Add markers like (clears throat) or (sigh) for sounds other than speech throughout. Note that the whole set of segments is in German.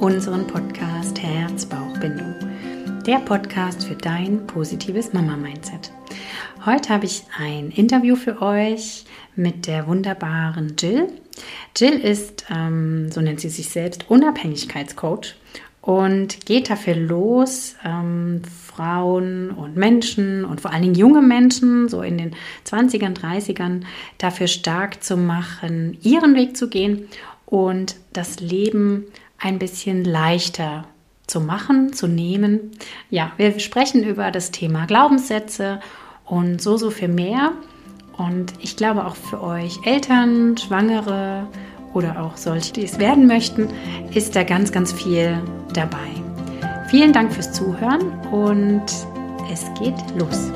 unseren Podcast Herz-Bauch-Bindung. Der Podcast für dein positives Mama-Mindset. Heute habe ich ein Interview für euch mit der wunderbaren Jill. Jill ist, ähm, so nennt sie sich selbst, Unabhängigkeitscoach und geht dafür los, ähm, Frauen und Menschen und vor allen Dingen junge Menschen, so in den 20ern, 30ern, dafür stark zu machen, ihren Weg zu gehen und das Leben ein bisschen leichter zu machen, zu nehmen. Ja, wir sprechen über das Thema Glaubenssätze und so, so viel mehr. Und ich glaube auch für euch Eltern, Schwangere oder auch solche, die es werden möchten, ist da ganz, ganz viel dabei. Vielen Dank fürs Zuhören und es geht los.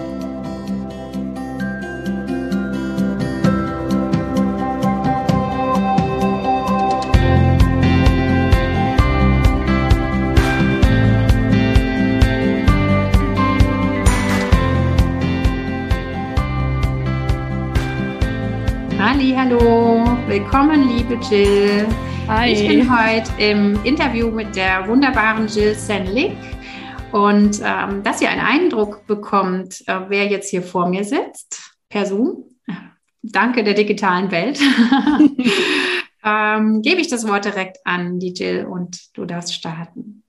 Willkommen, liebe Jill. Hi. Ich bin heute im Interview mit der wunderbaren Jill Senlick und ähm, dass ihr einen Eindruck bekommt, äh, wer jetzt hier vor mir sitzt, per Zoom. Danke der digitalen Welt. (laughs) (laughs) ähm, gebe ich das Wort direkt an die Jill und du darfst starten.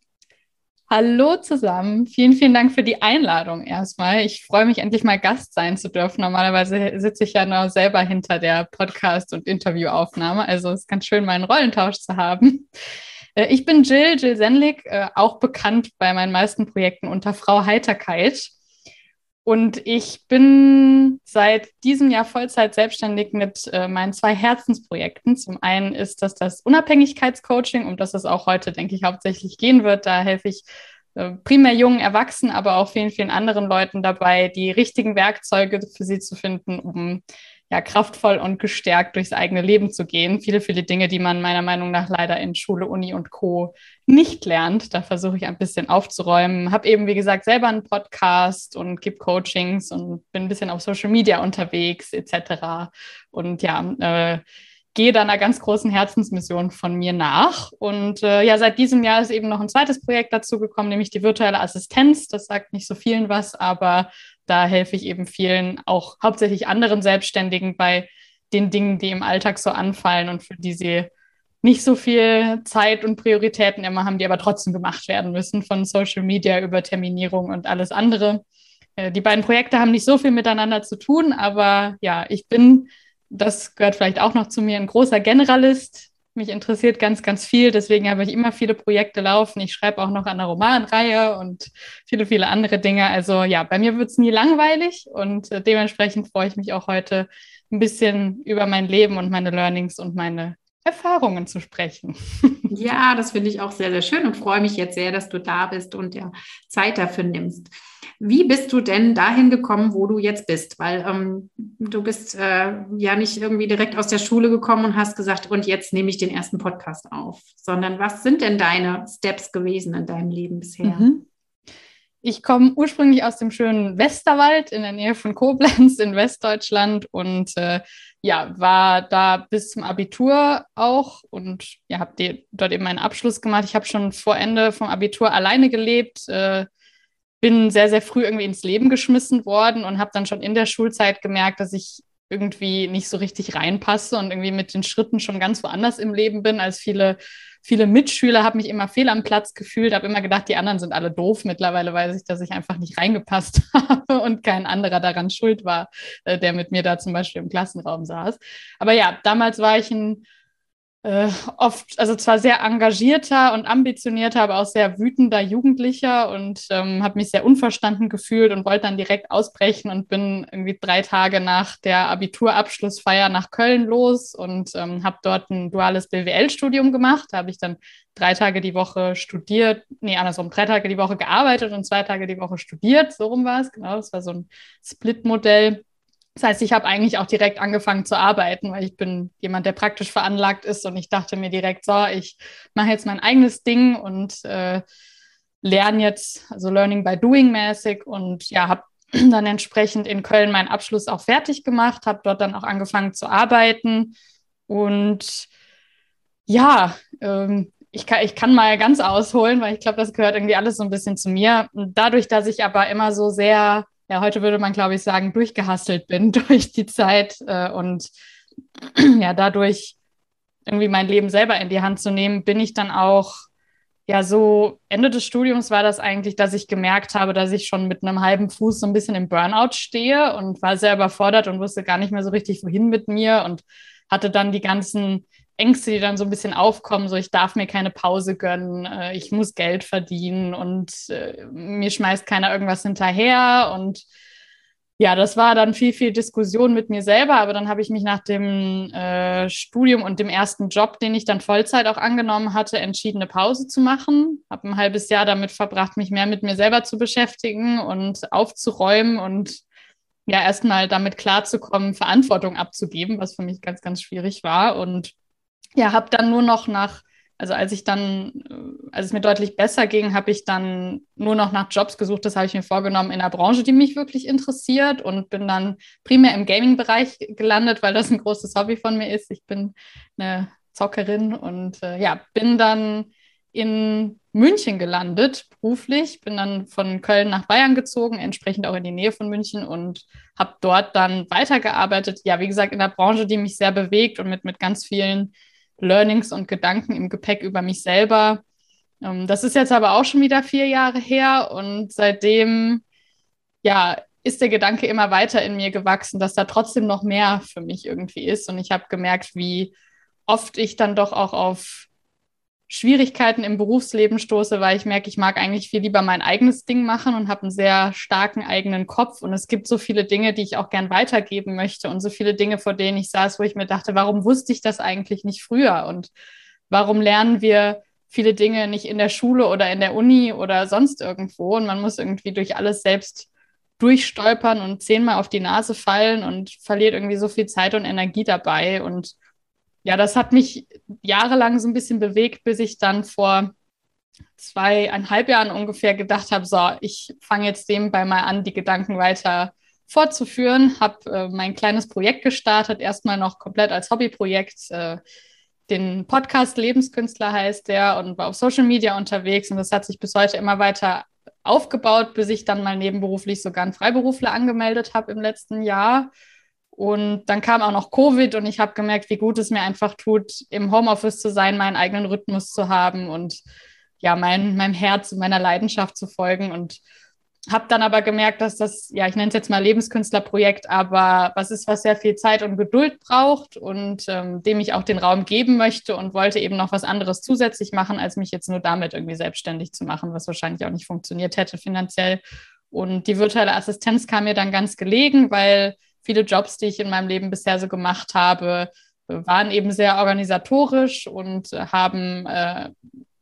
Hallo zusammen. Vielen, vielen Dank für die Einladung erstmal. Ich freue mich endlich mal Gast sein zu dürfen. Normalerweise sitze ich ja noch selber hinter der Podcast- und Interviewaufnahme. Also es ist ganz schön, meinen Rollentausch zu haben. Äh, ich bin Jill, Jill Senlik, äh, auch bekannt bei meinen meisten Projekten unter Frau Heiterkeit. Und ich bin seit diesem Jahr Vollzeit selbstständig mit äh, meinen zwei Herzensprojekten. Zum einen ist das das Unabhängigkeitscoaching, um das es auch heute, denke ich, hauptsächlich gehen wird. Da helfe ich äh, primär jungen Erwachsenen, aber auch vielen, vielen anderen Leuten dabei, die richtigen Werkzeuge für sie zu finden, um ja, kraftvoll und gestärkt durchs eigene Leben zu gehen. Viele, viele Dinge, die man meiner Meinung nach leider in Schule, Uni und Co. nicht lernt. Da versuche ich ein bisschen aufzuräumen. Habe eben, wie gesagt, selber einen Podcast und gebe Coachings und bin ein bisschen auf Social Media unterwegs etc. Und ja, äh, gehe da einer ganz großen Herzensmission von mir nach. Und äh, ja, seit diesem Jahr ist eben noch ein zweites Projekt dazu gekommen, nämlich die virtuelle Assistenz. Das sagt nicht so vielen was, aber da helfe ich eben vielen, auch hauptsächlich anderen Selbstständigen bei den Dingen, die im Alltag so anfallen und für die sie nicht so viel Zeit und Prioritäten immer haben, die aber trotzdem gemacht werden müssen, von Social Media über Terminierung und alles andere. Äh, die beiden Projekte haben nicht so viel miteinander zu tun, aber ja, ich bin, das gehört vielleicht auch noch zu mir, ein großer Generalist. Mich interessiert ganz, ganz viel. Deswegen habe ich immer viele Projekte laufen. Ich schreibe auch noch an der Romanreihe und viele, viele andere Dinge. Also ja, bei mir wird es nie langweilig und äh, dementsprechend freue ich mich auch heute ein bisschen über mein Leben und meine Learnings und meine Erfahrungen zu sprechen. (laughs) Ja, das finde ich auch sehr, sehr schön und freue mich jetzt sehr, dass du da bist und ja Zeit dafür nimmst. Wie bist du denn dahin gekommen, wo du jetzt bist? Weil ähm, du bist äh, ja nicht irgendwie direkt aus der Schule gekommen und hast gesagt, und jetzt nehme ich den ersten Podcast auf, sondern was sind denn deine Steps gewesen in deinem Leben bisher? Mhm. Ich komme ursprünglich aus dem schönen Westerwald in der Nähe von Koblenz in Westdeutschland und äh, ja, war da bis zum Abitur auch und ja, habe dort eben meinen Abschluss gemacht. Ich habe schon vor Ende vom Abitur alleine gelebt, äh, bin sehr, sehr früh irgendwie ins Leben geschmissen worden und habe dann schon in der Schulzeit gemerkt, dass ich irgendwie nicht so richtig reinpasse und irgendwie mit den Schritten schon ganz woanders im Leben bin als viele, viele Mitschüler, habe mich immer fehl am Platz gefühlt, habe immer gedacht, die anderen sind alle doof. Mittlerweile weiß ich, dass ich einfach nicht reingepasst (laughs) habe und kein anderer daran schuld war, äh, der mit mir da zum Beispiel im Klassenraum saß. Aber ja, damals war ich ein äh, oft, also zwar sehr engagierter und ambitionierter, aber auch sehr wütender Jugendlicher und ähm, habe mich sehr unverstanden gefühlt und wollte dann direkt ausbrechen und bin irgendwie drei Tage nach der Abiturabschlussfeier nach Köln los und ähm, habe dort ein duales BWL-Studium gemacht. Da habe ich dann drei Tage die Woche studiert, nee, andersrum, drei Tage die Woche gearbeitet und zwei Tage die Woche studiert. So rum war es, genau. Das war so ein Split-Modell. Das heißt, ich habe eigentlich auch direkt angefangen zu arbeiten, weil ich bin jemand, der praktisch veranlagt ist und ich dachte mir direkt, so, ich mache jetzt mein eigenes Ding und äh, lerne jetzt, also Learning by Doing mäßig und ja, habe (clears throat) dann entsprechend in Köln meinen Abschluss auch fertig gemacht, habe dort dann auch angefangen zu arbeiten und Ja, ähm, ich, kann, ich kann mal ganz ausholen, weil ich glaube, das gehört irgendwie alles so ein bisschen zu mir. Dadurch, dass ich aber immer so sehr, ja, heute würde man, glaube ich, sagen, durchgehastelt bin (laughs) durch die Zeit äh, und (clears throat) ja, dadurch irgendwie mein Leben selber in die Hand zu nehmen, bin ich dann auch ja, so Ende des Studiums war das eigentlich, dass ich gemerkt habe, dass ich schon mit einem halben Fuß so ein bisschen im Burnout stehe und war sehr überfordert und wusste gar nicht mehr so richtig, wohin mit mir und hatte dann die ganzen Ängste, die dann so ein bisschen aufkommen, so ich darf mir keine Pause gönnen, äh, ich muss Geld verdienen und äh, mir schmeißt keiner irgendwas hinterher und ja, das war dann viel, viel Diskussion mit mir selber, aber dann habe ich mich nach dem äh, Studium und dem ersten Job, den ich dann Vollzeit auch angenommen hatte, entschieden, eine Pause zu machen. Habe ein halbes Jahr damit verbracht, mich mehr mit mir selber zu beschäftigen und aufzuräumen und ja, erstmal damit klarzukommen, Verantwortung abzugeben, was für mich ganz, ganz schwierig war. Und ja, habe dann nur noch nach also als ich dann, äh, als es mir deutlich besser ging, habe ich dann nur noch nach Jobs gesucht. Das habe ich mir vorgenommen in einer Branche, die mich wirklich interessiert und bin dann primär im Gaming-Bereich gelandet, weil das ein großes Hobby von mir ist. Ich bin eine Zockerin und äh, ja, bin dann in München gelandet, beruflich. Bin dann von Köln nach Bayern gezogen, entsprechend auch in die Nähe von München und habe dort dann weitergearbeitet. Ja, wie gesagt, in der Branche, die mich sehr bewegt und mit, mit ganz vielen Learnings und Gedanken im Gepäck über mich selber. Ähm, das ist jetzt aber auch schon wieder vier Jahre her und seitdem, ja, ist der Gedanke immer weiter in mir gewachsen, dass da trotzdem noch mehr für mich irgendwie ist. Und ich habe gemerkt, wie oft ich dann doch auch auf Schwierigkeiten im Berufsleben stoße, weil ich merke, ich mag eigentlich viel lieber mein eigenes Ding machen und habe einen sehr starken eigenen Kopf. Und es gibt so viele Dinge, die ich auch gern weitergeben möchte und so viele Dinge, vor denen ich saß, wo ich mir dachte, warum wusste ich das eigentlich nicht früher? Und warum lernen wir viele Dinge nicht in der Schule oder in der Uni oder sonst irgendwo? Und man muss irgendwie durch alles selbst durchstolpern und zehnmal auf die Nase fallen und verliert irgendwie so viel Zeit und Energie dabei. Und ja, das hat mich jahrelang so ein bisschen bewegt, bis ich dann vor zweieinhalb Jahren ungefähr gedacht habe, so, ich fange jetzt dem bei mal an, die Gedanken weiter fortzuführen, habe äh, mein kleines Projekt gestartet, erstmal noch komplett als Hobbyprojekt. Äh, den Podcast Lebenskünstler heißt der und war auf Social Media unterwegs und das hat sich bis heute immer weiter aufgebaut, bis ich dann mal nebenberuflich sogar einen Freiberufler angemeldet habe im letzten Jahr und dann kam auch noch Covid und ich habe gemerkt, wie gut es mir einfach tut, im Homeoffice zu sein, meinen eigenen Rhythmus zu haben und ja, mein, meinem Herz und meiner Leidenschaft zu folgen. Und habe dann aber gemerkt, dass das, ja, ich nenne es jetzt mal Lebenskünstlerprojekt, aber was ist, was sehr viel Zeit und Geduld braucht und ähm, dem ich auch den Raum geben möchte und wollte eben noch was anderes zusätzlich machen, als mich jetzt nur damit irgendwie selbstständig zu machen, was wahrscheinlich auch nicht funktioniert hätte finanziell. Und die virtuelle Assistenz kam mir dann ganz gelegen, weil viele Jobs, die ich in meinem Leben bisher so gemacht habe, waren eben sehr organisatorisch und haben äh,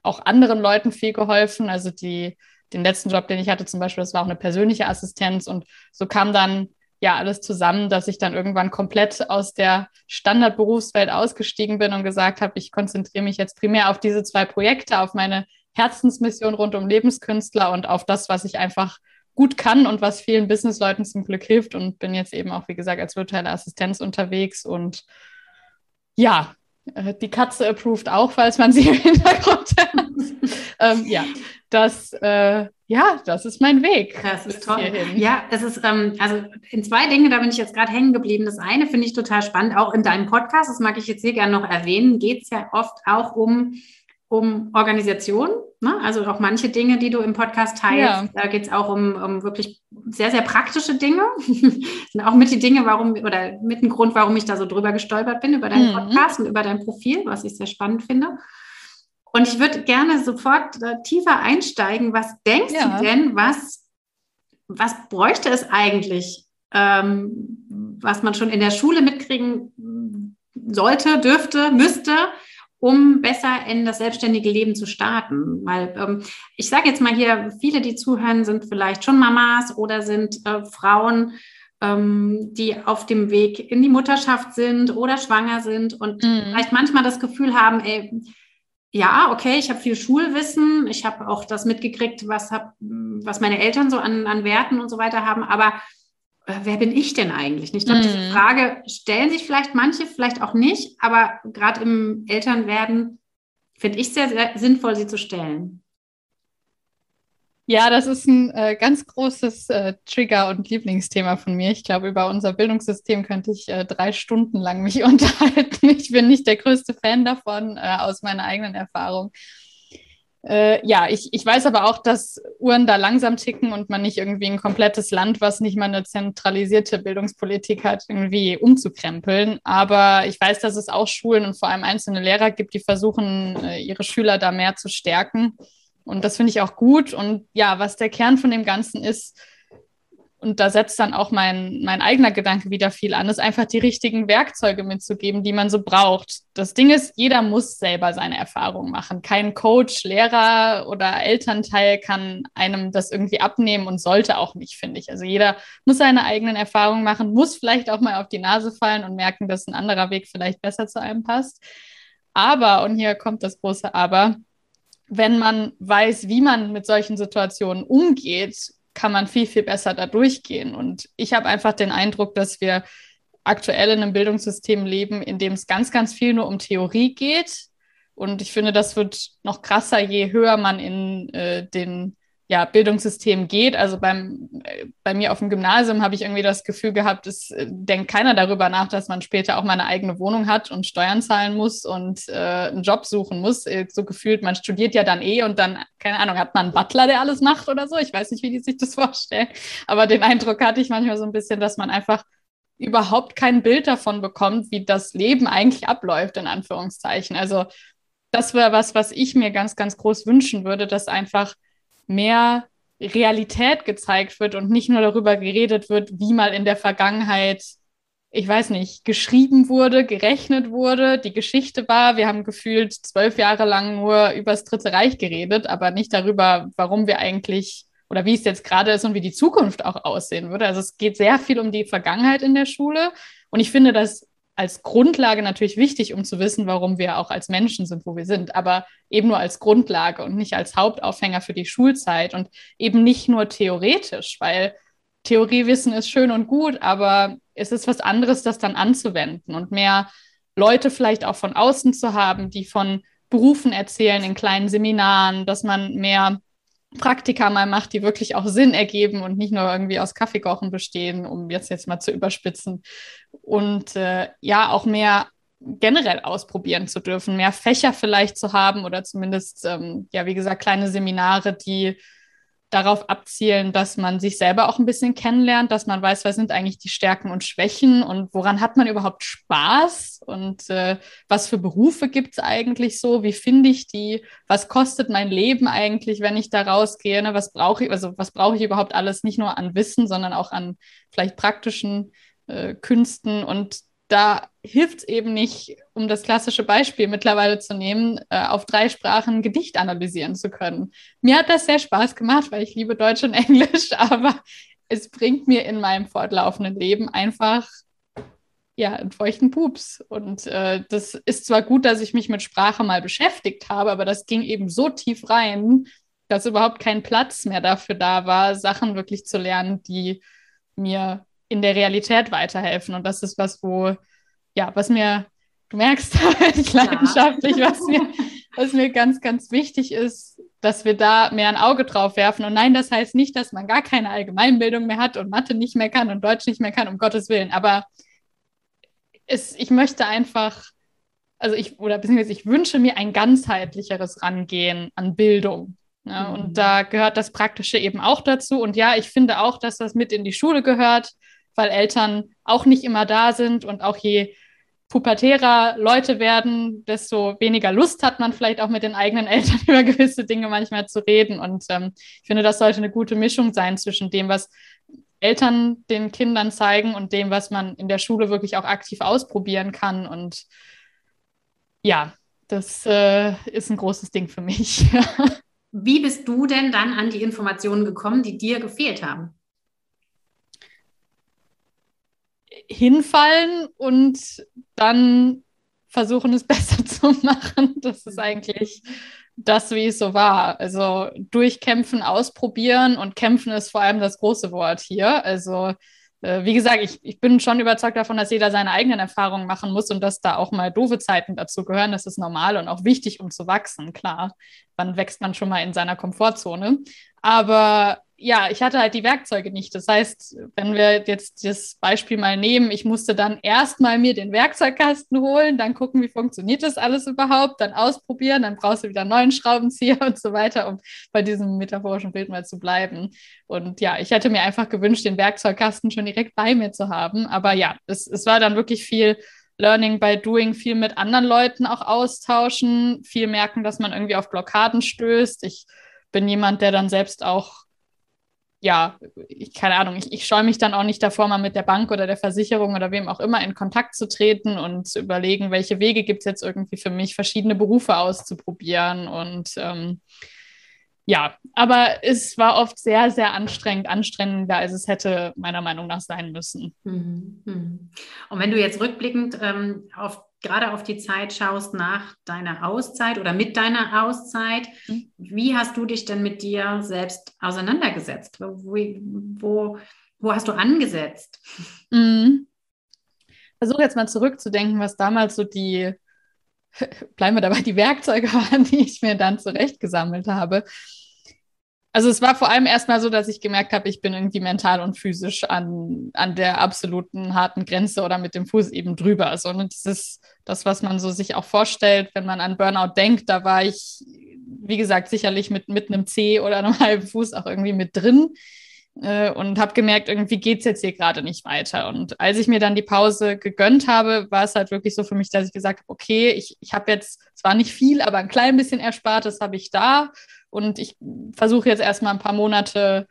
auch anderen Leuten viel geholfen. Also die, den letzten Job, den ich hatte zum Beispiel, das war auch eine persönliche Assistenz und so kam dann ja alles zusammen, dass ich dann irgendwann komplett aus der Standardberufswelt ausgestiegen bin und gesagt habe, ich konzentriere mich jetzt primär auf diese zwei Projekte, auf meine Herzensmission rund um Lebenskünstler und auf das, was ich einfach gut kann und was vielen Businessleuten zum Glück hilft und bin jetzt eben auch, wie gesagt, als virtuelle Assistenz unterwegs und ja, äh, die Katze approved auch, falls man (laughs) sie im Hintergrund hat. ähm, ja, das, äh, ja, das ist mein Weg. Das ist toll. Hierhin. Ja, es ist, ähm, also in zwei Dinge, da bin ich jetzt gerade hängen geblieben. Das eine finde ich total spannend, auch in deinem Podcast, das mag ich jetzt hier gerne noch erwähnen, geht es ja oft auch um um Organisation, ne? also auch manche Dinge, die du im Podcast teilst. Ja. Da geht es auch um, um, wirklich sehr, sehr praktische Dinge. (laughs) sind auch mit die Dinge, warum oder mit dem Grund, warum ich da so drüber gestolpert bin, über deinen mhm. Podcast und über dein Profil, was ich sehr spannend finde. Und ich würde gerne sofort äh, tiefer einsteigen. Was denkst ja. du denn, was, was bräuchte es eigentlich, ähm, was man schon in der Schule mitkriegen sollte, dürfte, müsste, um besser in das selbstständige Leben zu starten. Weil ähm, ich sage jetzt mal hier, viele, die zuhören, sind vielleicht schon Mamas oder sind äh, Frauen, ähm, die auf dem Weg in die Mutterschaft sind oder schwanger sind und mhm. vielleicht manchmal das Gefühl haben, ey, ja, okay, ich habe viel Schulwissen, ich habe auch das mitgekriegt, was, hab, was meine Eltern so an, an Werten und so weiter haben, aber wer bin ich denn eigentlich? Ich glaube, mm. diese mhm. Frage stellen sich vielleicht manche, vielleicht auch nicht, aber gerade im Elternwerden finde ich sehr, sehr sinnvoll, sie zu stellen. Ja, das ist ein äh, ganz großes äh, Trigger- und Lieblingsthema von mir. Ich glaube, über unser Bildungssystem könnte ich äh, drei Stunden lang mich (laughs) unterhalten. Ich bin nicht der größte Fan davon, äh, aus meiner eigenen Erfahrung. Äh, ja, ich, ich weiß aber auch, dass Uhren da langsam ticken und man nicht irgendwie ein komplettes Land, was nicht mal eine zentralisierte Bildungspolitik hat, irgendwie umzukrempeln. Aber ich weiß, dass es auch Schulen und vor allem einzelne Lehrer gibt, die versuchen, äh, ihre Schüler da mehr zu stärken. Und das finde ich auch gut. Und ja, was der Kern von dem Ganzen ist, und da setzt dann auch mein, mein eigener Gedanke wieder viel an, ist einfach die richtigen Werkzeuge mitzugeben, die man so braucht. Das Ding ist, jeder muss selber seine Erfahrungen machen. Kein Coach, Lehrer oder Elternteil kann einem das irgendwie abnehmen und sollte auch nicht, finde ich. Also jeder muss seine eigenen Erfahrungen machen, muss vielleicht auch mal auf die Nase fallen und merken, dass ein anderer Weg vielleicht besser zu einem passt. Aber, und hier kommt das große Aber, wenn man weiß, wie man mit solchen Situationen umgeht, kann man viel, viel besser da durchgehen. Und ich habe einfach den Eindruck, dass wir aktuell in einem Bildungssystem leben, in dem es ganz, ganz viel nur um Theorie geht. Und ich finde, das wird noch krasser, je höher man in äh, den ja, Bildungssystem geht. Also beim, äh, bei mir auf dem Gymnasium habe ich irgendwie das Gefühl gehabt, es äh, denkt keiner darüber nach, dass man später auch mal eine eigene Wohnung hat und Steuern zahlen muss und äh, einen Job suchen muss. Äh, so gefühlt, man studiert ja dann eh und dann, keine Ahnung, hat man einen Butler, der alles macht oder so. Ich weiß nicht, wie die sich das (laughs) vorstellen. Aber den Eindruck hatte ich manchmal so ein bisschen, dass man einfach überhaupt kein Bild davon bekommt, wie das Leben eigentlich abläuft, in Anführungszeichen. Also das wäre was, was ich mir ganz, ganz groß wünschen würde, dass einfach mehr Realität gezeigt wird und nicht nur darüber geredet wird, wie mal in der Vergangenheit, ich weiß nicht, geschrieben wurde, gerechnet wurde, die Geschichte war. Wir haben gefühlt zwölf Jahre lang nur über das Dritte Reich geredet, aber nicht darüber, warum wir eigentlich oder wie es jetzt gerade ist und wie die Zukunft auch aussehen würde. Also es geht sehr viel um die Vergangenheit in der Schule. Und ich finde, dass als Grundlage natürlich wichtig, um zu wissen, warum wir auch als Menschen sind, wo wir sind, aber eben nur als Grundlage und nicht als Hauptaufhänger für die Schulzeit und eben nicht nur theoretisch, weil Theoriewissen ist schön und gut, aber es ist was anderes, das dann anzuwenden und mehr Leute vielleicht auch von außen zu haben, die von Berufen erzählen in kleinen Seminaren, dass man mehr Praktika mal macht, die wirklich auch Sinn ergeben und nicht nur irgendwie aus Kaffeekochen bestehen, um jetzt jetzt mal zu überspitzen. Und äh, ja, auch mehr generell ausprobieren zu dürfen, mehr Fächer vielleicht zu haben oder zumindest, ähm, ja, wie gesagt, kleine Seminare, die darauf abzielen, dass man sich selber auch ein bisschen kennenlernt, dass man weiß, was sind eigentlich die Stärken und Schwächen und woran hat man überhaupt Spaß und äh, was für Berufe gibt es eigentlich so, wie finde ich die, was kostet mein Leben eigentlich, wenn ich da rausgehe, ne? was brauche ich, also was brauche ich überhaupt alles, nicht nur an Wissen, sondern auch an vielleicht praktischen äh, Künsten und da hilft es eben nicht, um das klassische Beispiel mittlerweile zu nehmen, äh, auf drei Sprachen Gedicht analysieren zu können. Mir hat das sehr Spaß gemacht, weil ich liebe Deutsch und (laughs) Englisch, aber es bringt mir in meinem fortlaufenden Leben einfach ja, einen feuchten Pups. Und äh, das ist zwar gut, dass ich mich mit Sprache mal beschäftigt habe, aber das ging eben so tief rein, dass überhaupt kein Platz mehr dafür da war, Sachen wirklich zu lernen, die mir in der Realität weiterhelfen. Und das ist was, wo, ja, was mir, du merkst, (laughs) ich leidenschaftlich, was mir, (laughs) was mir ganz, ganz wichtig ist, dass wir da mehr ein Auge drauf werfen. Und nein, das heißt nicht, dass man gar keine Allgemeinbildung mehr hat und Mathe nicht mehr kann und Deutsch nicht mehr kann, um Gottes Willen. Aber es, ich möchte einfach, also ich, oder beziehungsweise ich wünsche mir ein ganzheitlicheres Rangehen an Bildung. Ja, mhm. Und da gehört das Praktische eben auch dazu. Und ja, ich finde auch, dass das mit in die Schule gehört weil Eltern auch nicht immer da sind und auch je pubertärer Leute werden, desto weniger Lust hat man vielleicht auch mit den eigenen Eltern (laughs) über gewisse Dinge manchmal zu reden. Und ähm, ich finde, das sollte eine gute Mischung sein zwischen dem, was Eltern den Kindern zeigen und dem, was man in der Schule wirklich auch aktiv ausprobieren kann. Und ja, das äh, ist ein großes Ding für mich. (laughs) Wie bist du denn dann an die Informationen gekommen, die dir gefehlt haben? Hinfallen und dann versuchen, es (laughs) besser zu machen. Das ist eigentlich das, wie es so war. Also durchkämpfen, ausprobieren und kämpfen ist vor allem das große Wort hier. Also äh, wie gesagt, ich, ich bin schon überzeugt davon, dass jeder seine eigenen Erfahrungen machen muss und dass da auch mal doofe Zeiten dazu gehören. Das ist normal und auch wichtig, um zu wachsen. Klar, wann wächst man schon mal in seiner Komfortzone? Aber ja, ich hatte halt die Werkzeuge nicht. Das heißt, wenn wir jetzt das Beispiel mal nehmen, ich musste dann erstmal mir den Werkzeugkasten holen, dann gucken, wie funktioniert das alles überhaupt, dann ausprobieren, dann brauchst du wieder einen neuen Schraubenzieher (laughs) und so weiter, um bei diesem metaphorischen Bild mal zu bleiben. Und ja, ich hätte mir einfach gewünscht, den Werkzeugkasten schon direkt bei mir zu haben. Aber ja, es, es war dann wirklich viel Learning by Doing, viel mit anderen Leuten auch austauschen, viel merken, dass man irgendwie auf Blockaden stößt. Ich bin jemand, der dann selbst auch ja, ich, keine Ahnung, ich, ich scheue mich dann auch nicht davor, mal mit der Bank oder der Versicherung oder wem auch immer in Kontakt zu treten und zu überlegen, welche Wege gibt es jetzt irgendwie für mich, verschiedene Berufe auszuprobieren. Und ähm, ja, aber es war oft sehr, sehr anstrengend, anstrengender, als es hätte meiner Meinung nach sein müssen. Mhm. mhm. Und wenn du jetzt rückblickend ähm, auf gerade auf die Zeit schaust nach deiner Auszeit oder mit deiner Auszeit, mhm. wie hast du dich denn mit dir selbst auseinandergesetzt? Wo, wo, wo hast du angesetzt? Mhm. Versuche jetzt mal zurückzudenken, was damals so die, (laughs) bleiben wir dabei, die Werkzeuge (laughs) waren, die ich mir dann zurechtgesammelt habe. Also es war vor allem erstmal so, dass ich gemerkt habe, ich bin irgendwie mental und physisch an, an der absoluten harten Grenze oder mit dem Fuß eben drüber. Und das ist das, was man so sich auch vorstellt, wenn man an Burnout denkt, da war ich, wie gesagt, sicherlich mit, mit einem C oder einem (laughs) halben Fuß auch irgendwie mit drin äh, und habe gemerkt, irgendwie geht es jetzt hier gerade nicht weiter. Und als ich mir dann die Pause gegönnt habe, war es halt wirklich so für mich, dass ich gesagt habe, okay, ich, ich habe jetzt zwar nicht viel, aber ein klein bisschen erspart, das habe ich da und ich versuche jetzt erstmal ein paar Monate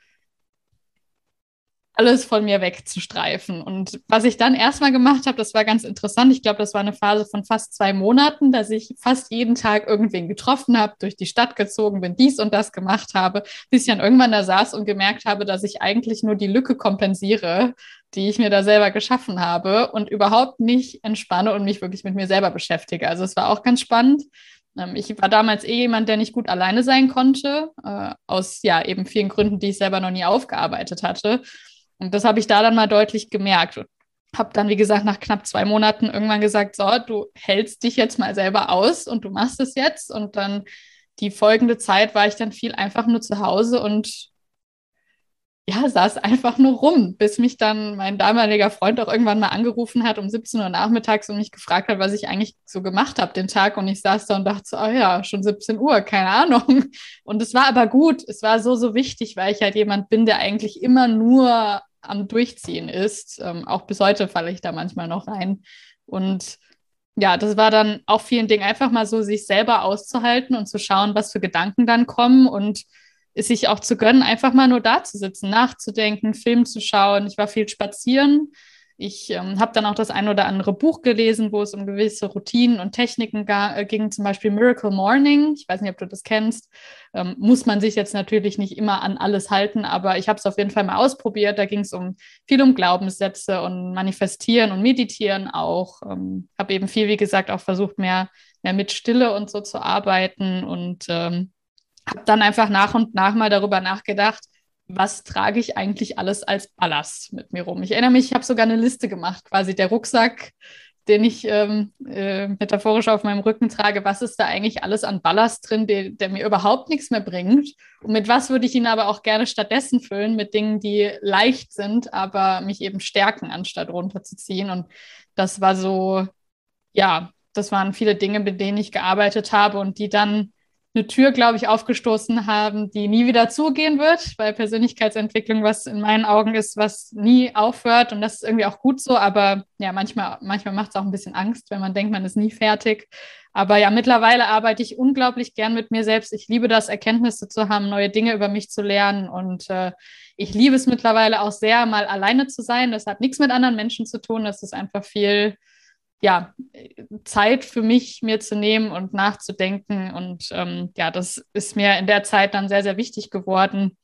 alles von mir wegzustreifen. Und was ich dann erstmal gemacht habe, das war ganz interessant. Ich glaube, das war eine Phase von fast zwei Monaten, dass ich fast jeden Tag irgendwen getroffen habe, durch die Stadt gezogen bin, dies und das gemacht habe, bis ich dann irgendwann da saß und gemerkt habe, dass ich eigentlich nur die Lücke kompensiere, die ich mir da selber geschaffen habe und überhaupt nicht entspanne und mich wirklich mit mir selber beschäftige. Also es war auch ganz spannend. Ähm, ich war damals eh jemand, der nicht gut alleine sein konnte, äh, aus ja eben vielen Gründen, die ich selber noch nie aufgearbeitet hatte. Und das habe ich da dann mal deutlich gemerkt. Und habe dann, wie gesagt, nach knapp zwei Monaten irgendwann gesagt, so, du hältst dich jetzt mal selber aus und du machst es jetzt. Und dann die folgende Zeit war ich dann viel einfach nur zu Hause und ja, saß einfach nur rum, bis mich dann mein damaliger Freund auch irgendwann mal angerufen hat um 17 Uhr nachmittags und mich gefragt hat, was ich eigentlich so gemacht habe den Tag. Und ich saß da und dachte so, oh ja, schon 17 Uhr, keine Ahnung. (laughs) Und es war aber gut, es war so, so wichtig, weil ich halt jemand bin, der eigentlich immer nur am Durchziehen ist. Ähm, auch bis heute falle ich da manchmal noch rein. Und ja, das war dann auch vielen Dingen einfach mal so, sich selber auszuhalten und zu schauen, was für Gedanken dann kommen und sich auch zu gönnen, einfach mal nur da zu sitzen, nachzudenken, Film zu schauen. Ich war viel spazieren. Ich ähm, habe dann auch das ein oder andere Buch gelesen, wo es um gewisse Routinen und Techniken äh, ging, zum Beispiel Miracle Morning. Ich weiß nicht, ob du das kennst. Ähm, muss man sich jetzt natürlich nicht immer an alles halten, aber ich habe es auf jeden Fall mal ausprobiert. Da ging es um viel um Glaubenssätze und Manifestieren und Meditieren auch. Ähm, habe eben viel, wie gesagt, auch versucht, mehr, mehr mit Stille und so zu arbeiten und ähm, habe dann einfach nach und nach mal darüber nachgedacht, was trage ich eigentlich alles als Ballast mit mir rum. Ich erinnere mich, ich habe sogar eine Liste gemacht, quasi der Rucksack, den ich ähm, äh, metaphorisch auf meinem Rücken trage, was ist da eigentlich alles an Ballast drin, der, der mir überhaupt nichts mehr bringt? Und mit was würde ich ihn aber auch gerne stattdessen füllen? Mit Dingen, die leicht sind, aber mich eben stärken, anstatt runterzuziehen. Und das war so, ja, das waren viele Dinge, mit denen ich gearbeitet habe und die dann eine Tür, glaube ich, aufgestoßen haben, die nie wieder zugehen wird, weil Persönlichkeitsentwicklung was in meinen Augen ist, was nie aufhört und das ist irgendwie auch gut so, aber ja, manchmal, manchmal macht es auch ein bisschen Angst, wenn man denkt, man ist nie fertig. Aber ja, mittlerweile arbeite ich unglaublich gern mit mir selbst. Ich liebe das, Erkenntnisse zu haben, neue Dinge über mich zu lernen und äh, ich liebe es mittlerweile auch sehr, mal alleine zu sein. Das hat nichts mit anderen Menschen zu tun. Das ist einfach viel ja, Zeit für mich mir zu nehmen und nachzudenken. Und ähm, ja, das ist mir in der Zeit dann sehr, sehr wichtig geworden.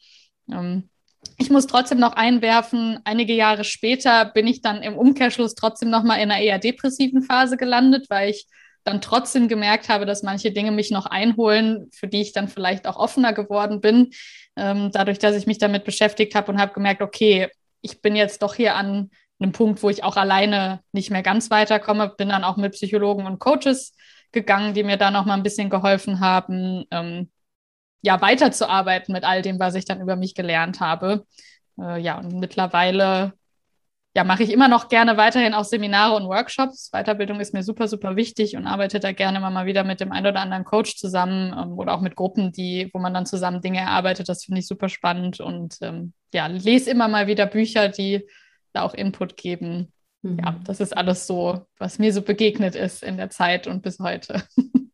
Ähm, ich muss trotzdem noch einwerfen, einige Jahre später bin ich dann im Umkehrschluss trotzdem noch mal in einer eher depressiven Phase gelandet, weil ich dann trotzdem gemerkt habe, dass manche Dinge mich noch einholen, für die ich dann vielleicht auch offener geworden bin, ähm, dadurch, dass ich mich damit beschäftigt habe und habe gemerkt, okay, ich bin jetzt doch hier an einem Punkt, wo ich auch alleine nicht mehr ganz weiterkomme, bin dann auch mit Psychologen und Coaches gegangen, die mir da noch mal ein bisschen geholfen haben, ähm, ja, weiterzuarbeiten mit all dem, was ich dann über mich gelernt habe. Äh, ja, und mittlerweile ja, mache ich immer noch gerne weiterhin auch Seminare und Workshops. Weiterbildung ist mir super, super wichtig und arbeite da gerne immer mal wieder mit dem einen oder anderen Coach zusammen ähm, oder auch mit Gruppen, die, wo man dann zusammen Dinge erarbeitet. Das finde ich super spannend und ähm, ja, lese immer mal wieder Bücher, die da auch Input geben. Mhm. Ja, das ist alles so, was mir so begegnet ist in der Zeit und bis heute. (laughs)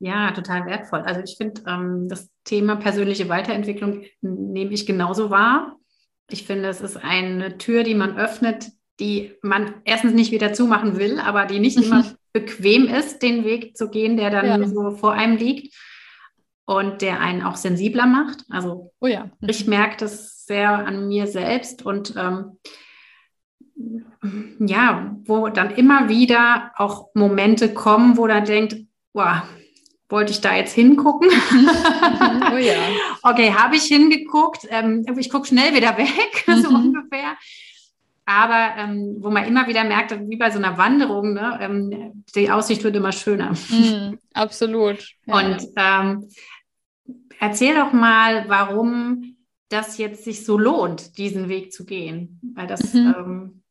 Ja, total wertvoll. Also ich finde, ähm, das Thema persönliche Weiterentwicklung nehme ich genauso wahr. Ich finde, es ist eine Tür, die man öffnet, die man erstens nicht wieder zumachen will, aber die nicht immer (laughs) bequem ist, den Weg zu gehen, der dann ja. so vor einem liegt und der einen auch sensibler macht. Also oh ja. ich merke das sehr an mir selbst und ähm, ja, wo dann immer wieder auch Momente kommen, wo dann denkt, wow, wollte ich da jetzt hingucken? oh ja. (laughs) Okay, habe ich hingeguckt. Ähm, ich gucke schnell wieder weg, (laughs) so mhm. ungefähr. Aber ähm, wo man immer wieder merkt, wie bei so einer Wanderung, ne, ähm, die Aussicht wird immer schöner. Mhm, absolut. Ja. Und ähm, erzähl doch mal, warum das jetzt sich so lohnt, diesen Weg zu gehen. Weil das mhm.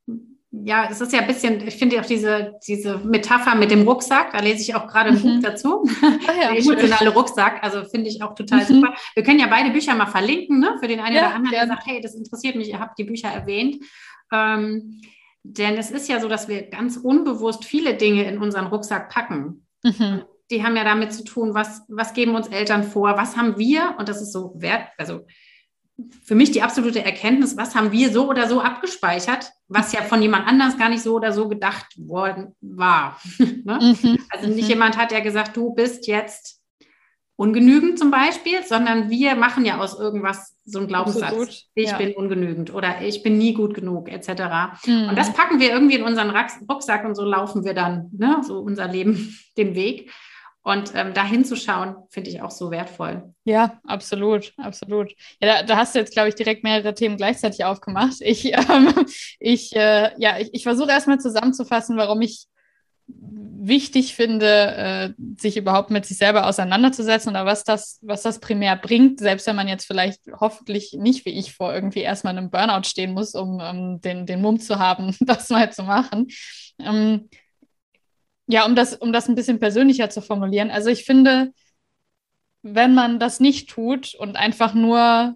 Ja, es ist ja ein bisschen, ich finde auch diese, diese Metapher mit dem Rucksack, da lese ich auch gerade ein mhm. Buch dazu. Ah, ja, (laughs) Der emotionale. Rucksack, also finde ich auch total mhm. super. Wir können ja beide Bücher mal verlinken, ne? für den einen ja, oder anderen, der sagt, hey, das interessiert mich, ihr habt die Bücher erwähnt. Ähm, denn es ist ja so, dass wir ganz unbewusst viele Dinge in unseren Rucksack packen. Mhm. Die haben ja damit zu tun, was, was geben uns Eltern vor, was haben wir, und das ist so wert, also für mich die absolute Erkenntnis, was haben wir so oder so abgespeichert, was ja von jemand anders gar nicht so oder so gedacht worden war. (laughs) ne? mhm. Also nicht mhm. jemand hat ja gesagt, du bist jetzt ungenügend zum Beispiel, sondern wir machen ja aus irgendwas so einen Glaubenssatz. Ich ja. bin ungenügend oder ich bin nie gut genug, etc. Mhm. Und das packen wir irgendwie in unseren Rucksack und so laufen wir dann, ne, so unser Leben (laughs) den Weg. Und ähm, da hinzuschauen, finde ich auch so wertvoll. Ja, absolut, absolut. Ja, da, da hast du jetzt, glaube ich, direkt mehrere Themen gleichzeitig aufgemacht. Ich, (laughs) ähm, ich, äh, ja, ich, ich versuche erstmal zusammenzufassen, warum ich wichtig finde, äh, sich überhaupt mit sich selber auseinanderzusetzen oder was das, was das primär bringt, selbst wenn man jetzt vielleicht hoffentlich nicht wie ich vor irgendwie erstmal einem Burnout stehen muss, um ähm, den, den Mumm zu haben, (laughs) das mal zu machen. Ähm, ja, um das, um das ein bisschen persönlicher zu formulieren. Also ich finde, wenn man das nicht tut und einfach nur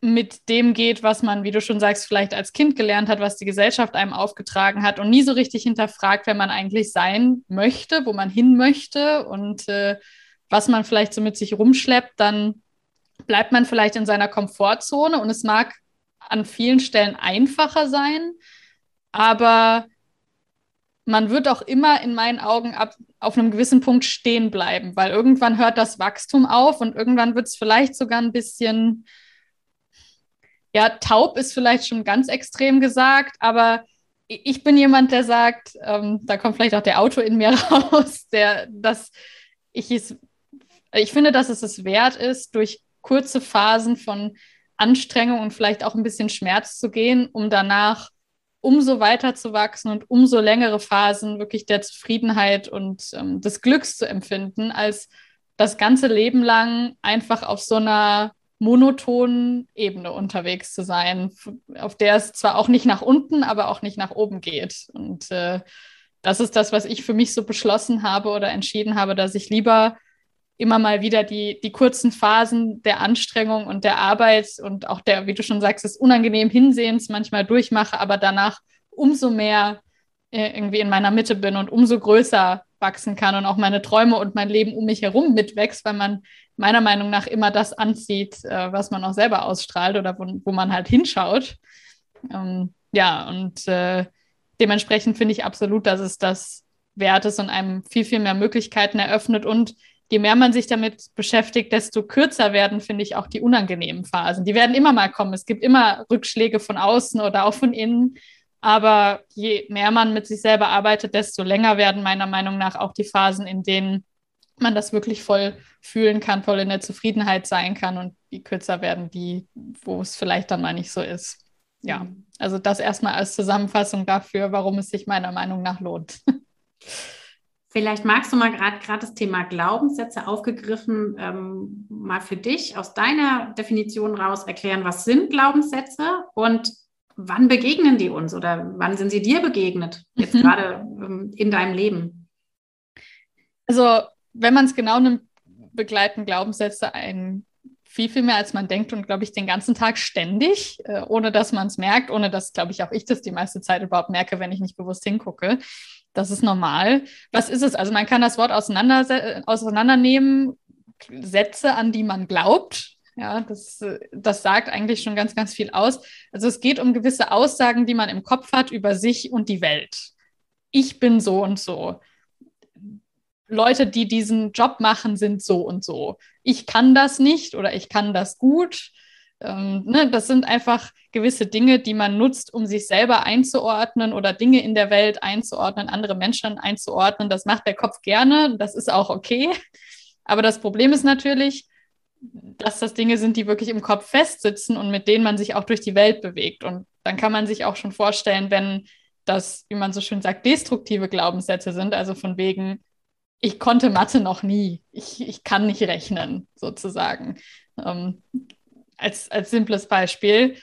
mit dem geht, was man, wie du schon sagst, vielleicht als Kind gelernt hat, was die Gesellschaft einem aufgetragen hat und nie so richtig hinterfragt, wer man eigentlich sein möchte, wo man hin möchte und äh, was man vielleicht so mit sich rumschleppt, dann bleibt man vielleicht in seiner Komfortzone und es mag an vielen Stellen einfacher sein, aber man wird auch immer in meinen Augen ab, auf einem gewissen Punkt stehen bleiben, weil irgendwann hört das Wachstum auf und irgendwann wird es vielleicht sogar ein bisschen, ja, taub ist vielleicht schon ganz extrem gesagt, aber ich bin jemand, der sagt, ähm, da kommt vielleicht auch der Auto in mir (laughs) raus, der, dass ich es, ich finde, dass es es wert ist, durch kurze Phasen von Anstrengung und vielleicht auch ein bisschen Schmerz zu gehen, um danach umso weiter zu wachsen und umso längere Phasen wirklich der Zufriedenheit und ähm, des Glücks zu empfinden, als das ganze Leben lang einfach auf so einer monotonen Ebene unterwegs zu sein, auf der es zwar auch nicht nach unten, aber auch nicht nach oben geht. Und äh, das ist das, was ich für mich so beschlossen habe oder entschieden habe, dass ich lieber immer mal wieder die, die kurzen Phasen der Anstrengung und der Arbeit und auch der, wie du schon sagst, des unangenehmen Hinsehens manchmal durchmache, aber danach umso mehr äh, irgendwie in meiner Mitte bin und umso größer wachsen kann und auch meine Träume und mein Leben um mich herum mitwächst, weil man meiner Meinung nach immer das anzieht, äh, was man auch selber ausstrahlt oder wo, wo man halt hinschaut. Ähm, ja, und äh, dementsprechend finde ich absolut, dass es das wert ist und einem viel, viel mehr Möglichkeiten eröffnet und je mehr man sich damit beschäftigt, desto kürzer werden, finde ich, auch die unangenehmen Phasen. Die werden immer mal kommen. Es gibt immer Rückschläge von außen oder auch von innen. Aber je mehr man mit sich selber arbeitet, desto länger werden meiner Meinung nach auch die Phasen, in denen man das wirklich voll fühlen kann, voll in der Zufriedenheit sein kann und die kürzer werden die, wo es vielleicht dann mal nicht so ist. Ja, mhm. also das erstmal als Zusammenfassung dafür, warum es sich meiner Meinung nach lohnt. (laughs) Vielleicht magst du mal gerade das Thema Glaubenssätze aufgegriffen, ähm, mal für dich aus deiner Definition raus erklären, was sind Glaubenssätze und wann begegnen die uns oder wann sind sie dir begegnet, jetzt mhm. gerade ähm, in deinem Leben? Also, wenn man es genau nimmt, begleiten Glaubenssätze einen viel, viel mehr, als man denkt und, glaube ich, den ganzen Tag ständig, äh, ohne dass man es merkt, ohne dass, glaube ich, auch ich das die meiste Zeit überhaupt merke, wenn ich nicht bewusst hingucke. Das ist normal. Was ist es? Also man kann das Wort auseinander, auseinandernehmen, Sätze, an die man glaubt. Ja, das, das sagt eigentlich schon ganz, ganz viel aus. Also es geht um gewisse Aussagen, die man im Kopf hat über sich und die Welt. Ich bin so und so. Leute, die diesen Job machen, sind so und so. Ich kann das nicht oder ich kann das gut. Ähm, ne, das sind einfach gewisse Dinge, die man nutzt, um sich selber einzuordnen oder Dinge in der Welt einzuordnen, andere Menschen einzuordnen. Das macht der Kopf gerne, das ist auch okay. Aber das Problem ist natürlich, dass das Dinge sind, die wirklich im Kopf festsitzen und mit denen man sich auch durch die Welt bewegt. Und dann kann man sich auch schon vorstellen, wenn das, wie man so schön sagt, destruktive Glaubenssätze sind, also von wegen, ich konnte Mathe noch nie, ich, ich kann nicht rechnen, sozusagen. Ähm, als, als simples Beispiel,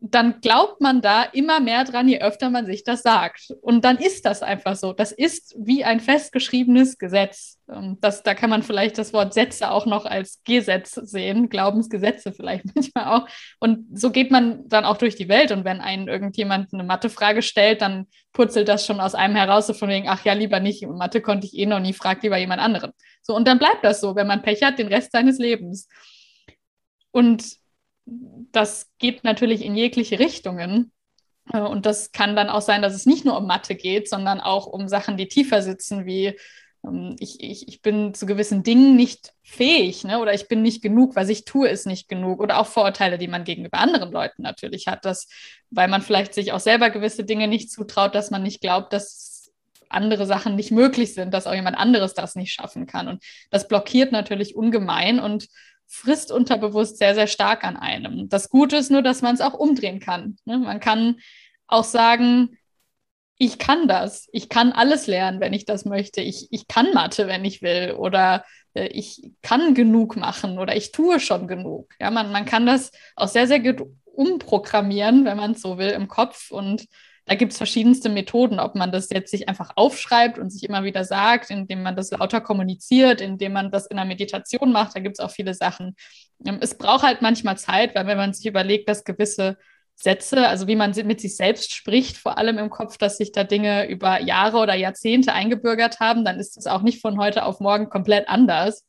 dann glaubt man da immer mehr dran, je öfter man sich das sagt. Und dann ist das einfach so. Das ist wie ein festgeschriebenes Gesetz. Ähm, das, da kann man vielleicht das Wort Sätze auch noch als Gesetz sehen, Glaubensgesetze vielleicht (laughs) manchmal auch. Und so geht man dann auch durch die Welt. Und wenn einen irgendjemand eine Mathefrage stellt, dann purzelt das schon aus einem heraus, so von wegen, ach ja, lieber nicht. Mathe konnte ich eh noch nie, frag lieber jemand anderen. So, und dann bleibt das so, wenn man Pech hat, den Rest seines Lebens. Und das geht natürlich in jegliche Richtungen. Äh, und das kann dann auch sein, dass es nicht nur um Mathe geht, sondern auch um Sachen, die tiefer sitzen, wie ähm, ich, ich, ich bin zu gewissen Dingen nicht fähig ne? oder ich bin nicht genug, was ich tue, ist nicht genug. Oder auch Vorurteile, die man gegenüber anderen Leuten natürlich hat, dass, weil man vielleicht sich auch selber gewisse Dinge nicht zutraut, dass man nicht glaubt, dass andere Sachen nicht möglich sind, dass auch jemand anderes das nicht schaffen kann. Und das blockiert natürlich ungemein und frisst unterbewusst sehr, sehr stark an einem. Das Gute ist nur, dass man es auch umdrehen kann. Ne? Man kann auch sagen, ich kann das. Ich kann alles lernen, wenn ich das möchte. Ich, ich kann Mathe, wenn ich will. Oder äh, ich kann genug machen oder ich tue schon genug. Ja, man, man kann das auch sehr, sehr gut umprogrammieren, wenn man es so will, im Kopf. Und da gibt es verschiedenste Methoden, ob man das jetzt sich einfach aufschreibt und sich immer wieder sagt, indem man das lauter kommuniziert, indem man das in der Meditation macht. Da gibt es auch viele Sachen. Ähm, es braucht halt manchmal Zeit, weil wenn man sich überlegt, dass gewisse Sätze, also wie man mit sich selbst spricht, vor allem im Kopf, dass sich da Dinge über Jahre oder Jahrzehnte eingebürgert haben, dann ist es auch nicht von heute auf morgen komplett anders.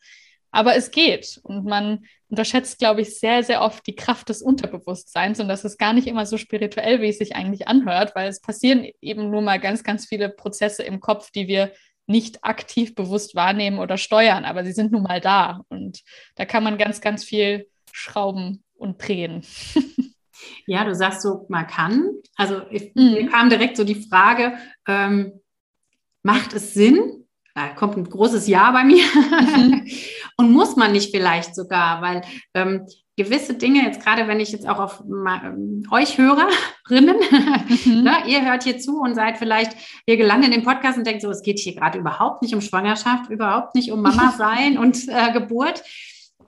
Aber es geht und man unterschätzt, glaube ich, sehr, sehr oft die Kraft des Unterbewusstseins und das ist gar nicht immer so spirituell, wie es sich eigentlich anhört, weil es passieren eben nur mal ganz, ganz viele Prozesse im Kopf, die wir nicht aktiv bewusst wahrnehmen oder steuern, aber sie sind nun mal da und da kann man ganz, ganz viel schrauben und drehen. (laughs) Ja, du sagst so, man kann. Also ich, mhm. mir kam direkt so die Frage, ähm, macht es Sinn? Da kommt ein großes Ja bei mir. Mhm. (laughs) Und muss man nicht vielleicht sogar, weil ähm, gewisse Dinge, jetzt gerade wenn ich jetzt auch auf ähm, euch Hörerinnen, (laughs) mhm. ne, ihr hört hier zu und seid vielleicht hier gelandet in den Podcast und denkt so, es geht hier gerade überhaupt nicht um Schwangerschaft, überhaupt nicht um Mama (laughs) sein und äh, Geburt.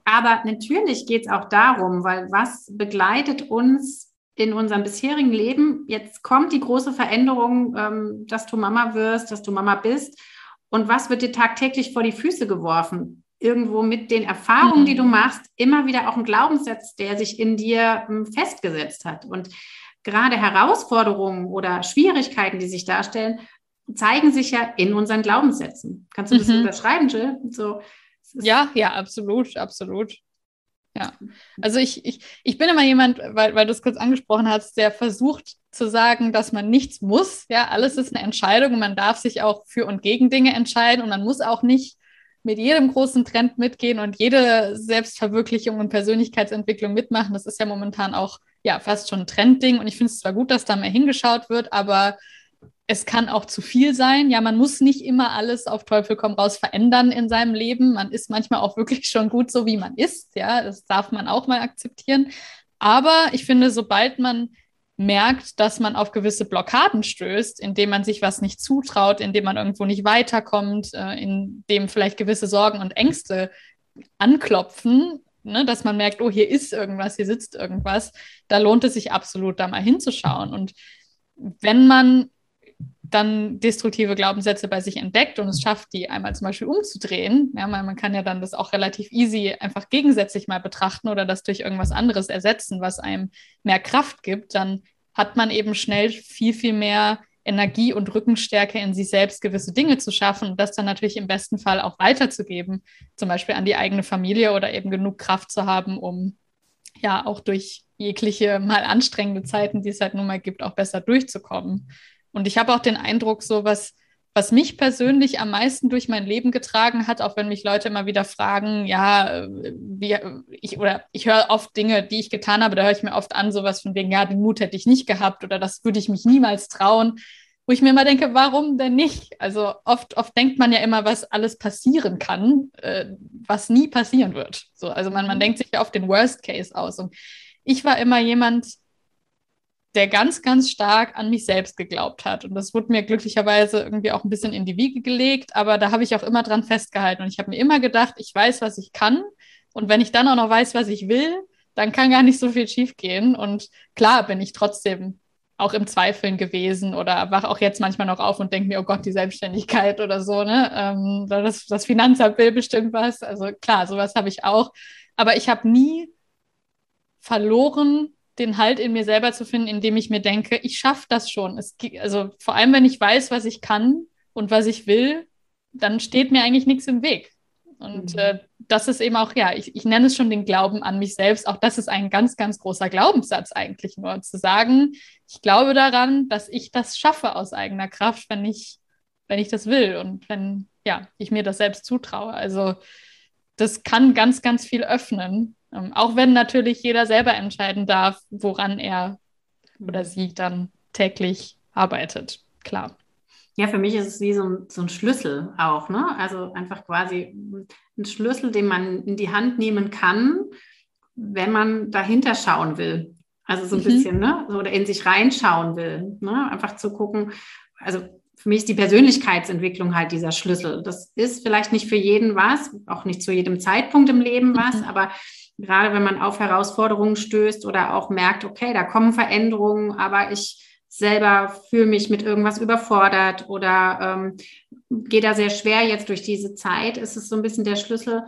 Aber natürlich geht es auch darum, weil was begleitet uns in unserem bisherigen Leben? Jetzt kommt die große Veränderung, ähm, dass du Mama wirst, dass du Mama bist. Und was wird dir tagtäglich vor die Füße geworfen? Irgendwo mit den Erfahrungen, mhm. die du machst, immer wieder auch ein Glaubenssatz, der sich in dir ähm, festgesetzt hat. Und gerade Herausforderungen oder Schwierigkeiten, die sich darstellen, zeigen sich ja in unseren Glaubenssätzen. Kannst du das mhm. unterschreiben, Jill? So, ja, ja, absolut, absolut. Ja, also ich, ich, ich bin immer jemand, weil, weil du es kurz angesprochen hast, der versucht zu sagen, dass man nichts muss. Ja, alles ist eine Entscheidung und man darf sich auch für und gegen Dinge entscheiden und man muss auch nicht mit jedem großen Trend mitgehen und jede Selbstverwirklichung und Persönlichkeitsentwicklung mitmachen. Das ist ja momentan auch ja fast schon ein Trendding und ich finde es zwar gut, dass da mehr hingeschaut wird, aber es kann auch zu viel sein. Ja, man muss nicht immer alles auf Teufel komm raus verändern in seinem Leben. Man ist manchmal auch wirklich schon gut so, wie man ist. Ja, das darf man auch mal akzeptieren. Aber ich finde, sobald man merkt, dass man auf gewisse Blockaden stößt, indem man sich was nicht zutraut, indem man irgendwo nicht weiterkommt, äh, indem vielleicht gewisse Sorgen und Ängste anklopfen, ne, dass man merkt, oh, hier ist irgendwas, hier sitzt irgendwas, da lohnt es sich absolut, da mal hinzuschauen. Und wenn man dann destruktive Glaubenssätze bei sich entdeckt und es schafft, die einmal zum Beispiel umzudrehen, ja, man, man kann ja dann das auch relativ easy einfach gegensätzlich mal betrachten oder das durch irgendwas anderes ersetzen, was einem mehr Kraft gibt, dann hat man eben schnell viel, viel mehr Energie und Rückenstärke in sich selbst gewisse Dinge zu schaffen und das dann natürlich im besten Fall auch weiterzugeben, zum Beispiel an die eigene Familie oder eben genug Kraft zu haben, um ja auch durch jegliche mal anstrengende Zeiten, die es halt nun mal gibt, auch besser durchzukommen. Und ich habe auch den Eindruck, so was, was mich persönlich am meisten durch mein Leben getragen hat, auch wenn mich Leute immer wieder fragen, ja, wie, ich, oder ich höre oft Dinge, die ich getan habe, da höre ich mir oft an, sowas von wegen, ja, den Mut hätte ich nicht gehabt oder das würde ich mich niemals trauen, wo ich mir immer denke, warum denn nicht? Also oft, oft denkt man ja immer, was alles passieren kann, äh, was nie passieren wird. So, also man, man mhm. denkt sich ja oft den Worst Case aus. Und ich war immer jemand, der ganz, ganz stark an mich selbst geglaubt hat. Und das wurde mir glücklicherweise irgendwie auch ein bisschen in die Wiege gelegt, aber da habe ich auch immer dran festgehalten. Und ich habe mir immer gedacht, ich weiß, was ich kann. Und wenn ich dann auch noch weiß, was ich will, dann kann gar nicht so viel schiefgehen. Und klar bin ich trotzdem auch im Zweifeln gewesen oder wach auch jetzt manchmal noch auf und denke mir, oh Gott, die Selbstständigkeit oder so, ne? Ähm, das, das Finanzamt will bestimmt was. Also klar, sowas habe ich auch. Aber ich habe nie verloren, den Halt in mir selber zu finden, indem ich mir denke, ich schaffe das schon. Es, also vor allem, wenn ich weiß, was ich kann und was ich will, dann steht mir eigentlich nichts im Weg. Und mhm. äh, das ist eben auch, ja, ich, ich nenne es schon den Glauben an mich selbst. Auch das ist ein ganz, ganz großer Glaubenssatz eigentlich nur, zu sagen, ich glaube daran, dass ich das schaffe aus eigener Kraft, wenn ich, wenn ich das will und wenn, ja, ich mir das selbst zutraue. Also das kann ganz, ganz viel öffnen. Ähm, auch wenn natürlich jeder selber entscheiden darf, woran er oder sie dann täglich arbeitet. Klar. Ja, für mich ist es wie so ein, so ein Schlüssel auch, ne? Also einfach quasi ein Schlüssel, den man in die Hand nehmen kann, wenn man dahinter schauen will. Also so ein mhm. bisschen, ne? Oder in sich reinschauen will. Ne? Einfach zu gucken, also für mich ist die Persönlichkeitsentwicklung halt dieser Schlüssel. Das ist vielleicht nicht für jeden was, auch nicht zu jedem Zeitpunkt im Leben was, mhm. aber gerade wenn man auf Herausforderungen stößt oder auch merkt, okay, da kommen Veränderungen, aber ich selber fühle mich mit irgendwas überfordert oder ähm, gehe da sehr schwer jetzt durch diese Zeit, ist es so ein bisschen der Schlüssel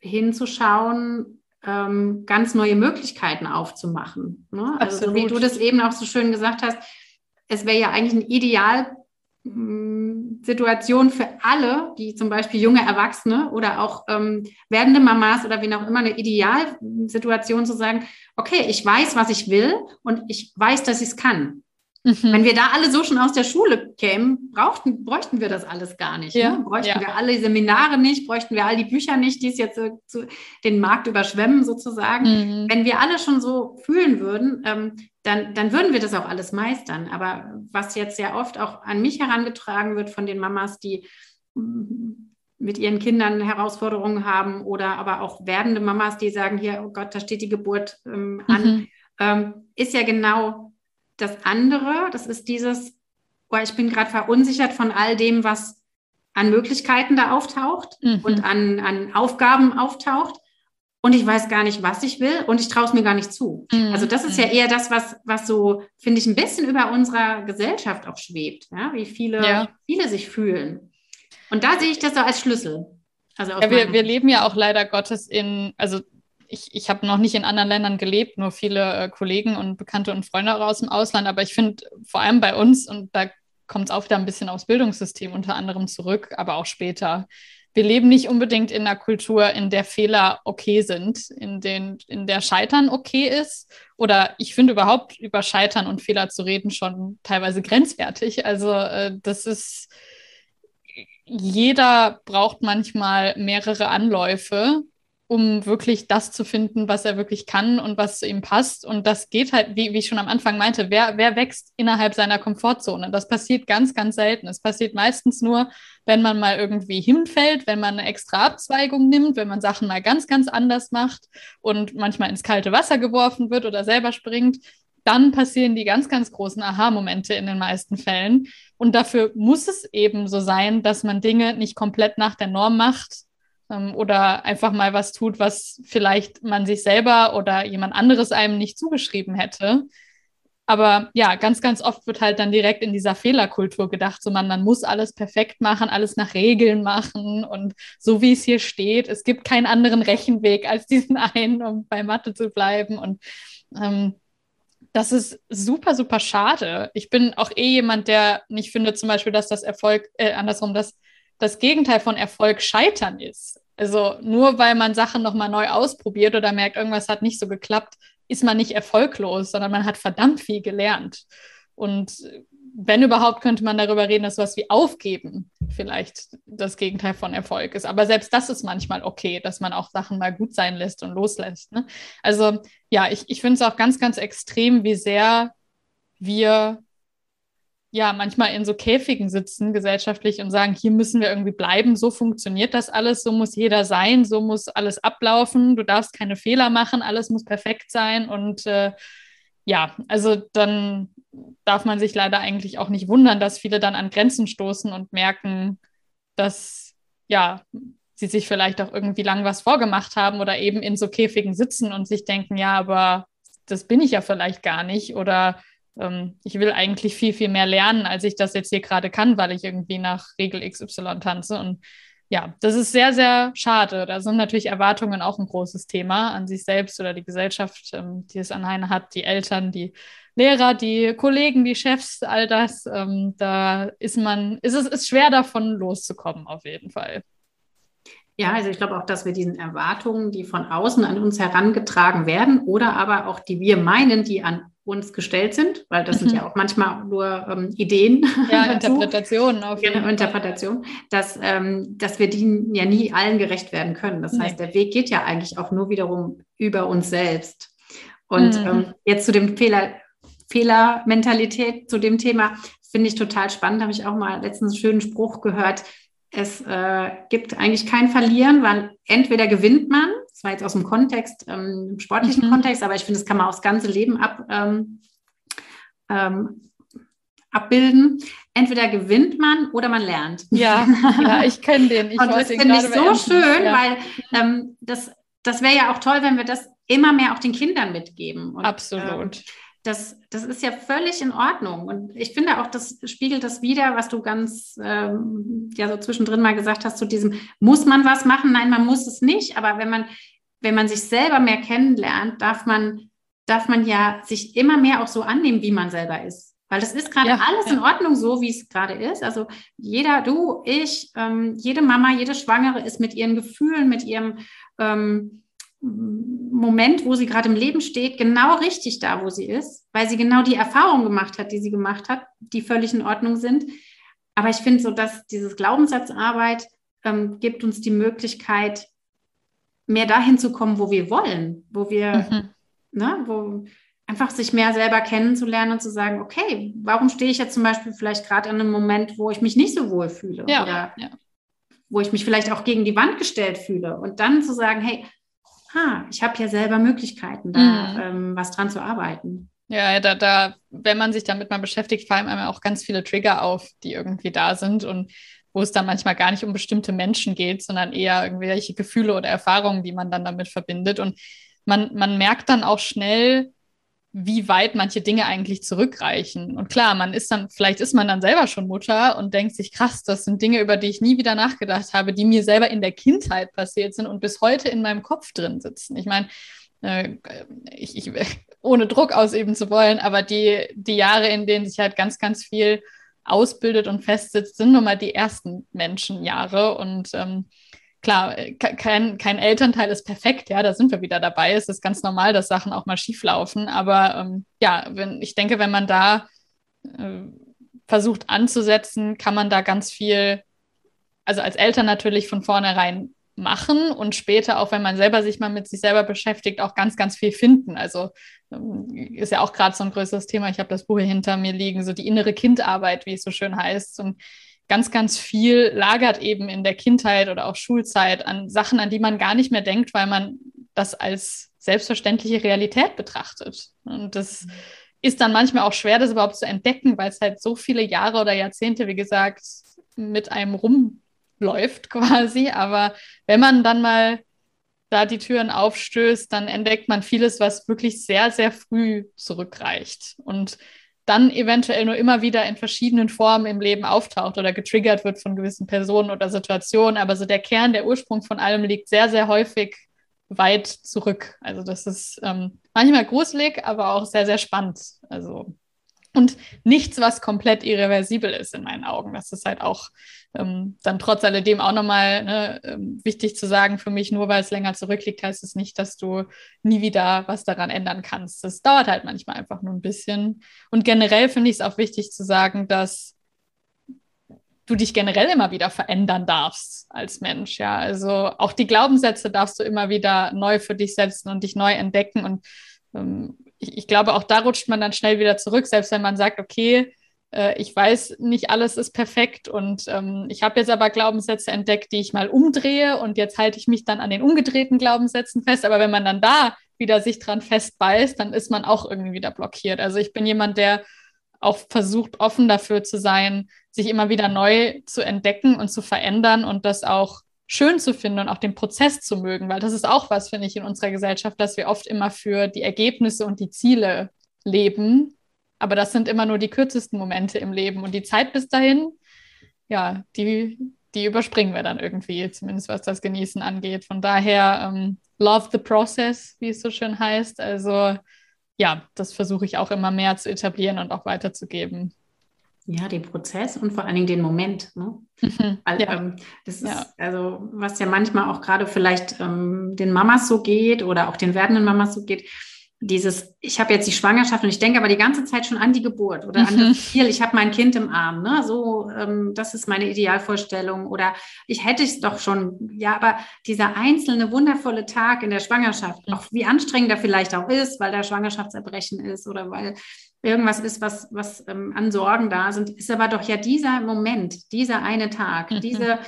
hinzuschauen, ähm, ganz neue Möglichkeiten aufzumachen. Ne? Also so wie du das eben auch so schön gesagt hast, es wäre ja eigentlich ein Ideal, Mm, Situation für alle, die zum Beispiel junge Erwachsene oder auch ähm, werdende Mamas oder wie auch immer, eine Idealsituation zu sagen, okay, ich weiß, was ich will und ich weiß, dass ich es kann. Mhm. Wenn wir da alle so schon aus der Schule kämen, brauchten, bräuchten wir das alles gar nicht. Ja, ne? Bräuchten ja. wir alle Seminare nicht, bräuchten wir all die Bücher nicht, die es jetzt äh, zu, den Markt überschwemmen sozusagen. Mhm. Wenn wir alle schon so fühlen würden, ähm, dann, dann würden wir das auch alles meistern. Aber was jetzt sehr oft auch an mich herangetragen wird von den Mamas, die mm, mit ihren Kindern Herausforderungen haben oder aber auch werdende Mamas, die sagen, hier, oh Gott, da steht die Geburt ähm, an, mhm. ähm, ist ja genau das andere. Das ist dieses, oh, ich bin gerade verunsichert von all dem, was an Möglichkeiten da auftaucht mhm. und an, an Aufgaben auftaucht und ich weiß gar nicht, was ich will und ich traue es mir gar nicht zu. Mhm. Also das ist ja mhm. eher das, was, was so, finde ich, ein bisschen über unserer Gesellschaft auch schwebt, ja? wie viele, ja. viele sich fühlen. Und da sehe ich das so als Schlüssel. Also ja, wir, wir leben ja auch leider Gottes in, also ich, ich habe noch nicht in anderen Ländern gelebt, nur viele äh, Kollegen und Bekannte und Freunde aus dem Ausland, aber ich finde vor allem bei uns, und da kommt es auch wieder ein bisschen aufs Bildungssystem unter anderem zurück, aber auch später, wir leben nicht unbedingt in einer Kultur, in der Fehler okay sind, in, den, in der Scheitern okay ist. Oder ich finde überhaupt über Scheitern und Fehler zu reden schon teilweise grenzwertig. Also äh, das ist, jeder braucht manchmal mehrere Anläufe, um wirklich das zu finden, was er wirklich kann und was zu ihm passt. Und das geht halt, wie, wie ich schon am Anfang meinte, wer, wer wächst innerhalb seiner Komfortzone? Das passiert ganz, ganz selten. Es passiert meistens nur, wenn man mal irgendwie hinfällt, wenn man eine extra Abzweigung nimmt, wenn man Sachen mal ganz, ganz anders macht und manchmal ins kalte Wasser geworfen wird oder selber springt. Dann passieren die ganz, ganz großen Aha-Momente in den meisten Fällen. Und dafür muss es eben so sein, dass man Dinge nicht komplett nach der Norm macht, oder einfach mal was tut, was vielleicht man sich selber oder jemand anderes einem nicht zugeschrieben hätte. Aber ja, ganz, ganz oft wird halt dann direkt in dieser Fehlerkultur gedacht, so man, man muss alles perfekt machen, alles nach Regeln machen und so wie es hier steht. Es gibt keinen anderen Rechenweg als diesen (laughs) einen, um bei Mathe zu bleiben. Und ähm, das ist super, super schade. Ich bin auch eh jemand, der nicht findet, zum Beispiel, dass das Erfolg, äh, andersrum, dass das Gegenteil von Erfolg Scheitern ist. Also nur weil man Sachen nochmal neu ausprobiert oder merkt, irgendwas hat nicht so geklappt, ist man nicht erfolglos, sondern man hat verdammt viel gelernt. Und wenn überhaupt, könnte man darüber reden, dass sowas wie Aufgeben vielleicht das Gegenteil von Erfolg ist. Aber selbst das ist manchmal okay, dass man auch Sachen mal gut sein lässt und loslässt. Ne? Also ja, ich, ich finde es auch ganz, ganz extrem, wie sehr wir ja manchmal in so Käfigen sitzen gesellschaftlich und sagen, hier müssen wir irgendwie bleiben, so funktioniert das alles, so muss jeder sein, so muss alles ablaufen, du darfst keine Fehler machen, alles muss perfekt sein und äh, ja, also dann darf man sich leider eigentlich auch nicht wundern, dass viele dann an Grenzen stoßen und merken, dass ja, sie sich vielleicht auch irgendwie lang was vorgemacht haben oder eben in so Käfigen sitzen und sich denken, ja, aber das bin ich ja vielleicht gar nicht oder ähm, ich will eigentlich viel, viel mehr lernen, als ich das jetzt hier gerade kann, weil ich irgendwie nach Regel XY tanze. Und ja, das ist sehr, sehr schade. Da sind natürlich Erwartungen auch ein großes Thema an sich selbst oder die Gesellschaft, ähm, die es an einen hat, die Eltern, die Lehrer, die Kollegen, die Chefs, all das. Ähm, da ist man, ist es ist schwer davon loszukommen, auf jeden Fall. Ja, also ich glaube auch, dass wir diesen Erwartungen, die von außen an uns herangetragen werden oder aber auch die wir meinen, die an uns gestellt sind, weil das mhm. sind ja auch manchmal nur ähm, Ideen. Ja, (laughs) Interpretationen auf jeden genau, Fall. Interpretation, dass, ähm, dass wir die ja nie allen gerecht werden können. Das nee. heißt, der Weg geht ja eigentlich auch nur wiederum über uns selbst. Und mhm. ähm, jetzt zu dem Fehler, Fehlermentalität, zu dem Thema, finde ich total spannend. Habe ich auch mal letztens einen schönen Spruch gehört. Es äh, gibt eigentlich kein Verlieren, weil entweder gewinnt man das war jetzt aus dem Kontext, ähm, im sportlichen mhm. Kontext, aber ich finde, das kann man aufs ganze Leben ab, ähm, ähm, abbilden. Entweder gewinnt man oder man lernt. Ja, (laughs) ja ich kenne den. Ich Und das finde ich so schön, ja. weil ähm, das, das wäre ja auch toll, wenn wir das immer mehr auch den Kindern mitgeben. Und, Absolut. Das, das ist ja völlig in Ordnung. Und ich finde auch, das spiegelt das wieder, was du ganz ähm, ja so zwischendrin mal gesagt hast, zu diesem, muss man was machen? Nein, man muss es nicht. Aber wenn man wenn man sich selber mehr kennenlernt, darf man, darf man ja sich immer mehr auch so annehmen, wie man selber ist. Weil das ist gerade ja, alles ja. in Ordnung, so wie es gerade ist. Also jeder, du, ich, ähm, jede Mama, jede Schwangere ist mit ihren Gefühlen, mit ihrem ähm, Moment, wo sie gerade im Leben steht, genau richtig da, wo sie ist, weil sie genau die Erfahrungen gemacht hat, die sie gemacht hat, die völlig in Ordnung sind. Aber ich finde so, dass dieses Glaubenssatzarbeit ähm, gibt uns die Möglichkeit, mehr dahin zu kommen, wo wir wollen, wo wir, mhm. ne, wo einfach sich mehr selber kennenzulernen und zu sagen, okay, warum stehe ich jetzt zum Beispiel vielleicht gerade an einem Moment, wo ich mich nicht so wohl fühle ja, oder ja. wo ich mich vielleicht auch gegen die Wand gestellt fühle und dann zu sagen, hey, ha, ich habe ja selber Möglichkeiten, da mhm. ähm, was dran zu arbeiten. Ja, da, da, wenn man sich damit mal beschäftigt, fallen einem auch ganz viele Trigger auf, die irgendwie da sind. Und wo es dann manchmal gar nicht um bestimmte Menschen geht, sondern eher irgendwelche Gefühle oder Erfahrungen, die man dann damit verbindet. Und man, man merkt dann auch schnell, wie weit manche Dinge eigentlich zurückreichen. Und klar, man ist dann, vielleicht ist man dann selber schon Mutter und denkt sich, krass, das sind Dinge, über die ich nie wieder nachgedacht habe, die mir selber in der Kindheit passiert sind und bis heute in meinem Kopf drin sitzen. Ich meine, äh, ich, ich, (laughs) ohne Druck ausüben zu wollen, aber die, die Jahre, in denen sich halt ganz, ganz viel ausbildet und festsitzt, sind nun mal die ersten Menschenjahre. Und ähm, klar, kein, kein Elternteil ist perfekt, ja, da sind wir wieder dabei. Es ist ganz normal, dass Sachen auch mal schief laufen. Aber ähm, ja, wenn, ich denke, wenn man da äh, versucht anzusetzen, kann man da ganz viel, also als Eltern natürlich von vornherein machen und später, auch wenn man selber sich mal mit sich selber beschäftigt, auch ganz, ganz viel finden. Also ähm, ist ja auch gerade so ein größeres Thema. Ich habe das Buch hier hinter mir liegen, so die innere Kindarbeit, wie es so schön heißt. Und ganz, ganz viel lagert eben in der Kindheit oder auch Schulzeit an Sachen, an die man gar nicht mehr denkt, weil man das als selbstverständliche Realität betrachtet. Und das mhm. ist dann manchmal auch schwer, das überhaupt zu entdecken, weil es halt so viele Jahre oder Jahrzehnte, wie gesagt, mit einem rumläuft (laughs) quasi. Aber wenn man dann mal da die Türen aufstößt, dann entdeckt man vieles, was wirklich sehr, sehr früh zurückreicht und dann eventuell nur immer wieder in verschiedenen Formen im Leben auftaucht oder getriggert wird von gewissen Personen oder Situationen. Aber so der Kern, der Ursprung von allem liegt sehr, sehr häufig weit zurück. Also das ist ähm, manchmal gruselig, aber auch sehr, sehr spannend. Also und nichts, was komplett irreversibel ist in meinen Augen. Das ist halt auch ähm, dann trotz alledem auch nochmal ne, ähm, wichtig zu sagen für mich, nur weil es länger zurückliegt, heißt es nicht, dass du nie wieder was daran ändern kannst. Das dauert halt manchmal einfach nur ein bisschen. Und generell finde ich es auch wichtig zu sagen, dass du dich generell immer wieder verändern darfst als Mensch. Ja, also auch die Glaubenssätze darfst du immer wieder neu für dich setzen und dich neu entdecken. Und ähm, ich, ich, glaube, auch da rutscht man dann schnell wieder zurück, selbst wenn man sagt, okay, ich weiß, nicht alles ist perfekt und ähm, ich habe jetzt aber Glaubenssätze entdeckt, die ich mal umdrehe und jetzt halte ich mich dann an den umgedrehten Glaubenssätzen fest. Aber wenn man dann da wieder sich dran festbeißt, dann ist man auch irgendwie wieder blockiert. Also ich bin jemand, der auch versucht, offen dafür zu sein, sich immer wieder neu zu entdecken und zu verändern und das auch schön zu finden und auch den Prozess zu mögen, weil das ist auch was, finde ich, in unserer Gesellschaft, dass wir oft immer für die Ergebnisse und die Ziele leben. Aber das sind immer nur die kürzesten Momente im Leben und die Zeit bis dahin, ja, die, die überspringen wir dann irgendwie, zumindest was das Genießen angeht. Von daher, ähm, love the process, wie es so schön heißt. Also ja, das versuche ich auch immer mehr zu etablieren und auch weiterzugeben. Ja, den Prozess und vor allen Dingen den Moment. Ne? Mhm, Weil, ja. ähm, das ist ja. also, was ja manchmal auch gerade vielleicht ähm, den Mamas so geht oder auch den werdenden Mamas so geht, dieses, ich habe jetzt die Schwangerschaft und ich denke aber die ganze Zeit schon an die Geburt oder an das mhm. Ziel, ich habe mein Kind im Arm, ne? So, ähm, das ist meine Idealvorstellung. Oder ich hätte es doch schon, ja, aber dieser einzelne wundervolle Tag in der Schwangerschaft, mhm. auch wie anstrengend er vielleicht auch ist, weil da Schwangerschaftserbrechen ist oder weil irgendwas ist, was, was ähm, an Sorgen da sind, ist aber doch ja dieser Moment, dieser eine Tag, mhm. diese,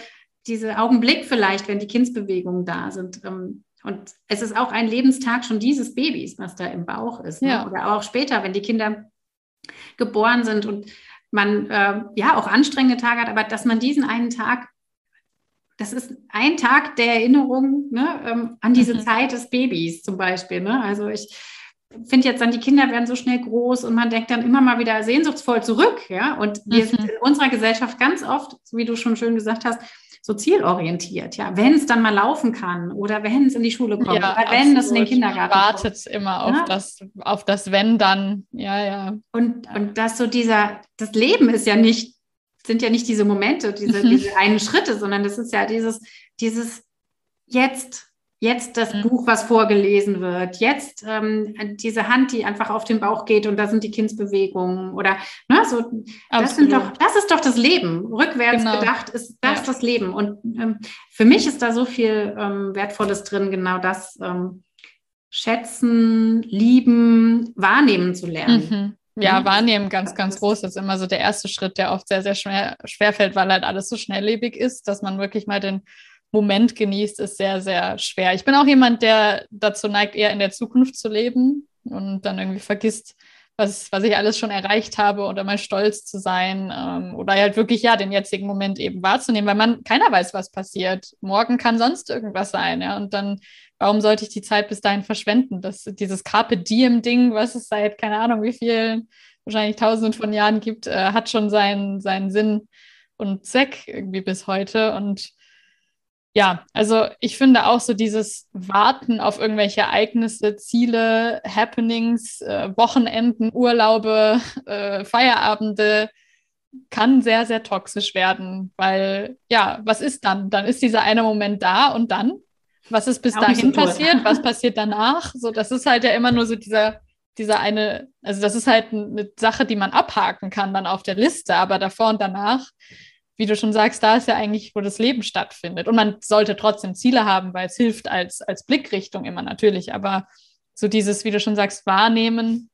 diese Augenblick vielleicht, wenn die Kindsbewegungen da sind. Ähm, und es ist auch ein Lebenstag schon dieses Babys, was da im Bauch ist. Ne? Ja. Oder auch später, wenn die Kinder geboren sind und man äh, ja auch anstrengende Tage hat, aber dass man diesen einen Tag, das ist ein Tag der Erinnerung ne, ähm, an diese mhm. Zeit des Babys zum Beispiel. Ne? Also ich finde jetzt dann, die Kinder werden so schnell groß und man denkt dann immer mal wieder sehnsuchtsvoll zurück. Ja? Und wir mhm. sind in unserer Gesellschaft ganz oft, wie du schon schön gesagt hast, so zielorientiert, ja, wenn es dann mal laufen kann oder wenn es in die Schule kommt ja, oder wenn es in den Kindergarten Man wartet kommt. immer auf ja? das, auf das Wenn dann, ja, ja. Und, und das so dieser, das Leben ist ja nicht, sind ja nicht diese Momente, diese, diese einen Schritte, sondern das ist ja dieses, dieses jetzt Jetzt das mhm. Buch, was vorgelesen wird. Jetzt ähm, diese Hand, die einfach auf den Bauch geht und da sind die Kindsbewegungen oder ne, so. Das, sind doch, das ist doch das Leben. Rückwärts genau. gedacht ist das ja. das Leben. Und ähm, für mich ist da so viel ähm, Wertvolles drin, genau das ähm, schätzen, lieben, wahrnehmen zu lernen. Mhm. Ja, wahrnehmen ganz, ganz groß. Das ist immer so der erste Schritt, der oft sehr, sehr schwer, schwer fällt, weil halt alles so schnelllebig ist, dass man wirklich mal den Moment genießt, ist sehr, sehr schwer. Ich bin auch jemand, der dazu neigt, eher in der Zukunft zu leben und dann irgendwie vergisst, was, was ich alles schon erreicht habe oder mal stolz zu sein ähm, oder halt wirklich ja den jetzigen Moment eben wahrzunehmen, weil man keiner weiß, was passiert. Morgen kann sonst irgendwas sein, ja. Und dann, warum sollte ich die Zeit bis dahin verschwenden? Das, dieses Carpe Diem-Ding, was es seit, keine Ahnung, wie vielen, wahrscheinlich tausenden von Jahren gibt, äh, hat schon seinen, seinen Sinn und Zweck irgendwie bis heute. Und ja, also ich finde auch so dieses Warten auf irgendwelche Ereignisse, Ziele, Happenings, äh, Wochenenden, Urlaube, (laughs) äh, Feierabende kann sehr, sehr toxisch werden, weil ja, was ist dann? Dann ist dieser eine Moment da und dann? Was ist bis auch dahin so passiert? Was (laughs) passiert danach? So, das ist halt ja immer nur so dieser, dieser eine, also das ist halt eine Sache, die man abhaken kann dann auf der Liste, aber davor und danach wie du schon sagst, da ist ja eigentlich, wo das Leben stattfindet. Und man sollte trotzdem Ziele haben, weil es hilft als, als Blickrichtung immer natürlich. Aber so dieses, wie du schon sagst, Wahrnehmen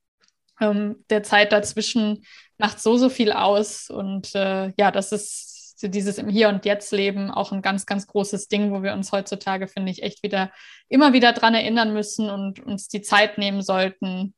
ähm, der Zeit dazwischen macht so, so viel aus. Und äh, ja, das ist so dieses im Hier und Jetzt Leben auch ein ganz, ganz großes Ding, wo wir uns heutzutage, finde ich, echt wieder immer wieder dran erinnern müssen und uns die Zeit nehmen sollten,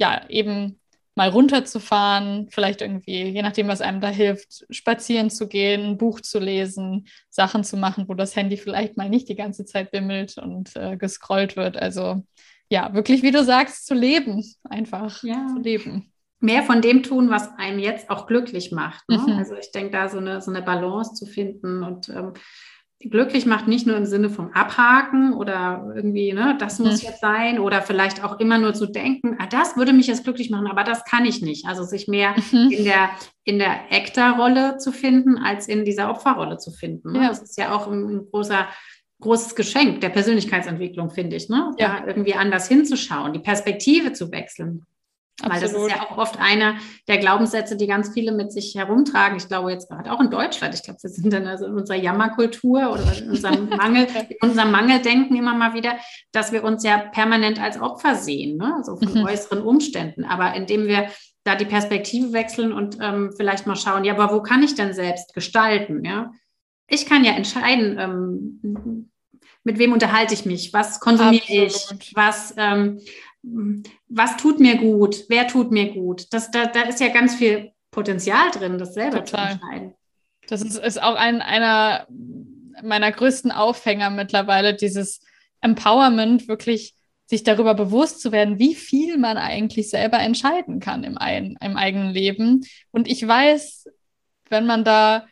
ja, eben mal runterzufahren, vielleicht irgendwie, je nachdem, was einem da hilft, spazieren zu gehen, ein Buch zu lesen, Sachen zu machen, wo das Handy vielleicht mal nicht die ganze Zeit bimmelt und äh, gescrollt wird. Also ja, wirklich, wie du sagst, zu leben, einfach ja. zu leben. Mehr von dem tun, was einem jetzt auch glücklich macht. Ne? Mhm. Also ich denke, da so eine, so eine Balance zu finden und ähm, glücklich macht, nicht nur im Sinne vom Abhaken oder irgendwie, ne, das muss mhm. jetzt sein oder vielleicht auch immer nur zu denken, ah, das würde mich jetzt glücklich machen, aber das kann ich nicht. Also sich mehr mhm. in der, in der Actor-Rolle zu finden, als in dieser Opferrolle zu finden. Ne? Ja. Das ist ja auch ein, ein, großer, großes Geschenk der Persönlichkeitsentwicklung, finde ich, ne? Ja. Da irgendwie anders hinzuschauen, die Perspektive zu wechseln. Weil das ist ja auch oft einer der Glaubenssätze, die ganz viele mit sich herumtragen. Ich glaube jetzt gerade auch in Deutschland. Ich glaube, wir sind dann also in unserer Jammerkultur oder in unserem (laughs) Mangel, in unserem Mangeldenken immer mal wieder, dass wir uns ja permanent als Opfer sehen, ne? also von mhm. äußeren Umständen. Aber indem wir da die Perspektive wechseln und ähm, vielleicht mal schauen, ja, aber wo kann ich denn selbst gestalten? Ja, ich kann ja entscheiden, ähm, mit wem unterhalte ich mich, was konsumiere Absolut. ich, was ähm, was tut mir gut, wer tut mir gut. Das, da, da ist ja ganz viel Potenzial drin, das selber Total. zu entscheiden. Das ist, ist auch ein, einer meiner größten Aufhänger mittlerweile, dieses Empowerment, wirklich sich darüber bewusst zu werden, wie viel man eigentlich selber entscheiden kann im, ein, im eigenen Leben. Und ich weiß, wenn man da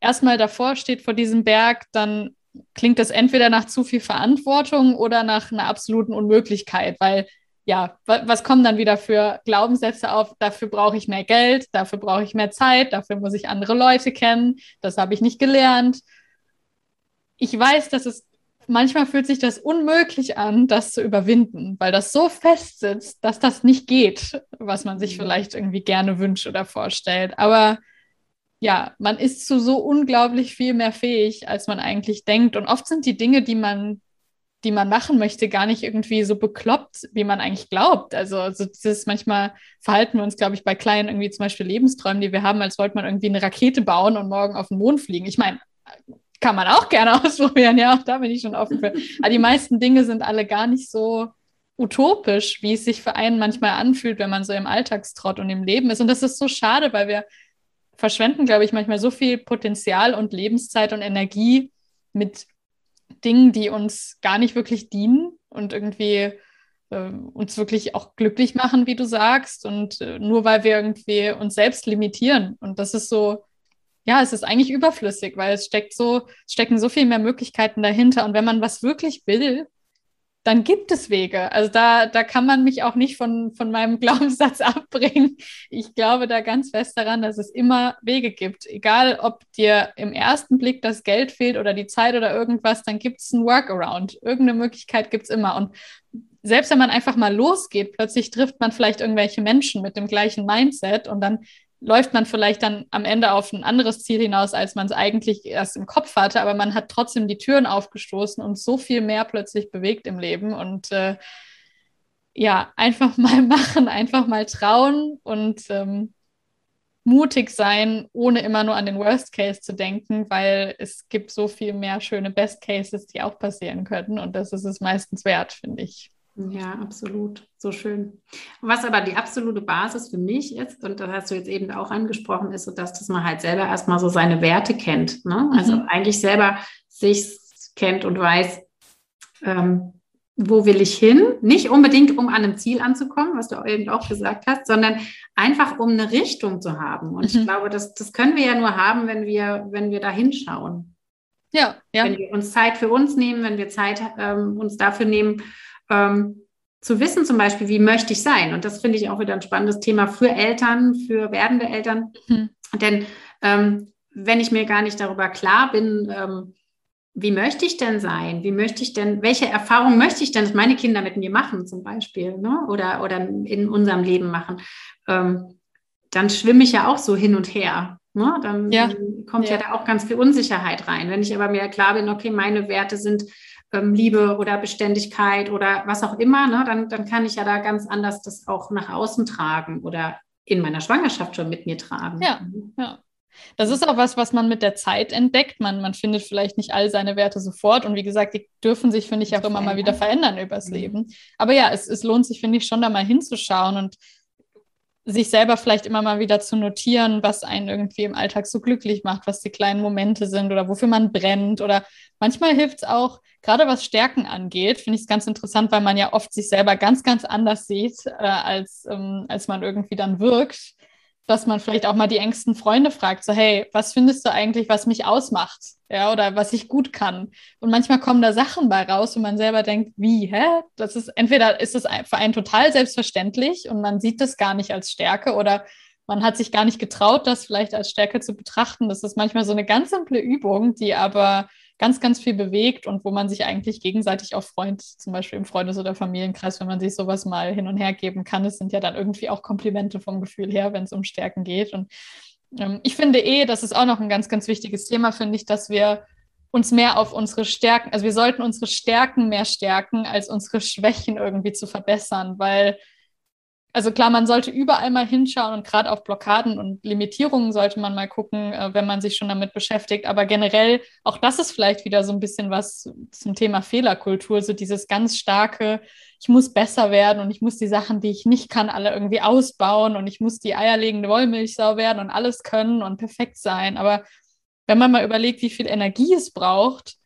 erstmal davor steht vor diesem Berg, dann klingt das entweder nach zu viel Verantwortung oder nach einer absoluten Unmöglichkeit, weil ja, was kommen dann wieder für Glaubenssätze auf? Dafür brauche ich mehr Geld, dafür brauche ich mehr Zeit, dafür muss ich andere Leute kennen, das habe ich nicht gelernt. Ich weiß, dass es manchmal fühlt sich das unmöglich an, das zu überwinden, weil das so fest sitzt, dass das nicht geht, was man sich mhm. vielleicht irgendwie gerne wünscht oder vorstellt. Aber ja, man ist zu so unglaublich viel mehr fähig, als man eigentlich denkt. Und oft sind die Dinge, die man die man machen möchte, gar nicht irgendwie so bekloppt, wie man eigentlich glaubt. Also, also das manchmal verhalten wir uns, glaube ich, bei kleinen irgendwie zum Beispiel Lebensträumen, die wir haben, als wollte man irgendwie eine Rakete bauen und morgen auf den Mond fliegen. Ich meine, kann man auch gerne (laughs) ausprobieren, ja, auch da bin ich schon offen für. Aber die meisten Dinge sind alle gar nicht so utopisch, wie es sich für einen manchmal anfühlt, wenn man so im Alltagstrott und im Leben ist. Und das ist so schade, weil wir verschwenden, glaube ich, manchmal so viel Potenzial und Lebenszeit und Energie mit Dingen, die uns gar nicht wirklich dienen und irgendwie äh, uns wirklich auch glücklich machen, wie du sagst. Und äh, nur weil wir irgendwie uns selbst limitieren. Und das ist so, ja, es ist eigentlich überflüssig, weil es steckt so, stecken so viel mehr Möglichkeiten dahinter. Und wenn man was wirklich will, dann gibt es Wege. Also da, da kann man mich auch nicht von, von meinem (laughs) Glaubenssatz abbringen. Ich glaube da ganz fest daran, dass es immer Wege gibt. Egal, ob dir im ersten Blick das Geld fehlt oder die Zeit oder irgendwas, dann gibt es einen Workaround. Irgendeine Möglichkeit gibt es immer. Und selbst wenn man einfach mal losgeht, plötzlich trifft man vielleicht irgendwelche Menschen mit dem gleichen Mindset und dann läuft man vielleicht dann am Ende auf ein anderes Ziel hinaus, als man es eigentlich erst im Kopf hatte, aber man hat trotzdem die Türen aufgestoßen und so viel mehr plötzlich bewegt im Leben und äh, ja, einfach (laughs) mal machen, einfach mal trauen und ähm, mutig sein, ohne immer nur an den Worst Case zu denken, weil es gibt so viel mehr schöne Best Cases, die auch passieren könnten und das ist es meistens wert, finde ich. Ja, absolut. So schön. Was aber die absolute Basis für mich ist, und das hast du jetzt eben auch angesprochen, ist so, dass, dass man halt selber erstmal so seine Werte kennt. Ne? Also mhm. eigentlich selber sich kennt und weiß, ähm, wo will ich hin? Nicht unbedingt, um an einem Ziel anzukommen, was du eben auch gesagt hast, sondern einfach, um eine Richtung zu haben. Und mhm. ich glaube, das, das können wir ja nur haben, wenn wir, wenn wir da hinschauen. Ja, ja. Wenn wir uns Zeit für uns nehmen, wenn wir Zeit ähm, uns dafür nehmen, ähm, zu wissen zum Beispiel, wie möchte ich sein. Und das finde ich auch wieder ein spannendes Thema für Eltern, für werdende Eltern. Mhm. Denn ähm, wenn ich mir gar nicht darüber klar bin, ähm, wie möchte ich denn sein? Wie möchte ich denn, welche Erfahrungen möchte ich denn, dass meine Kinder mit mir machen, zum Beispiel, ne? oder, oder in unserem Leben machen? Ähm, dann schwimme ich ja auch so hin und her. ne, dann, ja. kommt ja. ja. da auch ganz viel Unsicherheit rein. Wenn ich aber mir klar bin, okay, meine Werte sind ähm, Liebe oder Beständigkeit oder was auch immer, ne, dann, dann kann ich ja da ganz anders das auch nach außen tragen oder in meiner Schwangerschaft schon mit mir tragen. Ja, ja. Das ist auch was, was man mit der Zeit entdeckt. Man, man findet vielleicht nicht all seine Werte sofort. Und wie gesagt, die dürfen sich, finde ich, auch immer mal wieder verändern übers mhm. Leben. Aber ja, es, es lohnt sich, finde ich, schon da mal hinzuschauen und sich selber vielleicht immer mal wieder zu notieren, was einen irgendwie im Alltag so glücklich macht, was die kleinen Momente sind oder wofür man brennt. Oder manchmal hilft es auch, gerade was Stärken angeht, finde ich es ganz interessant, weil man ja oft sich selber ganz, ganz anders sieht, äh, als, ähm, als man irgendwie dann wirkt dass man vielleicht auch mal die engsten Freunde fragt, so hey, was findest du eigentlich, was mich ausmacht? Ja, oder was ich gut kann. Und manchmal kommen da Sachen bei raus und man selber denkt, wie, hä? Das ist, entweder ist es für einen total selbstverständlich und man sieht das gar nicht als Stärke oder man hat sich gar nicht getraut, das vielleicht als Stärke zu betrachten. Das ist manchmal so eine ganz simple Übung, die aber ganz, ganz viel bewegt und wo man sich eigentlich gegenseitig auch freut, zum Beispiel im Freundes- oder Familienkreis, wenn man sich sowas mal hin und her geben kann. Es sind ja dann irgendwie auch Komplimente vom Gefühl her, wenn es um Stärken geht. Und ähm, ich finde eh, das ist auch noch ein ganz, ganz wichtiges Thema, finde ich, dass wir uns mehr auf unsere Stärken, also wir sollten unsere Stärken mehr stärken, als unsere Schwächen irgendwie zu verbessern, weil also klar, man sollte überall mal hinschauen und gerade auf Blockaden und Limitierungen sollte man mal gucken, äh, wenn man sich schon damit beschäftigt. Aber generell, auch das ist vielleicht wieder so ein bisschen was zum Thema Fehlerkultur, so dieses ganz starke, ich muss besser werden und ich muss die Sachen, die ich nicht kann, alle irgendwie ausbauen und ich muss die eierlegende Wollmilchsau werden und alles können und perfekt sein. Aber wenn man mal überlegt, wie viel Energie es braucht,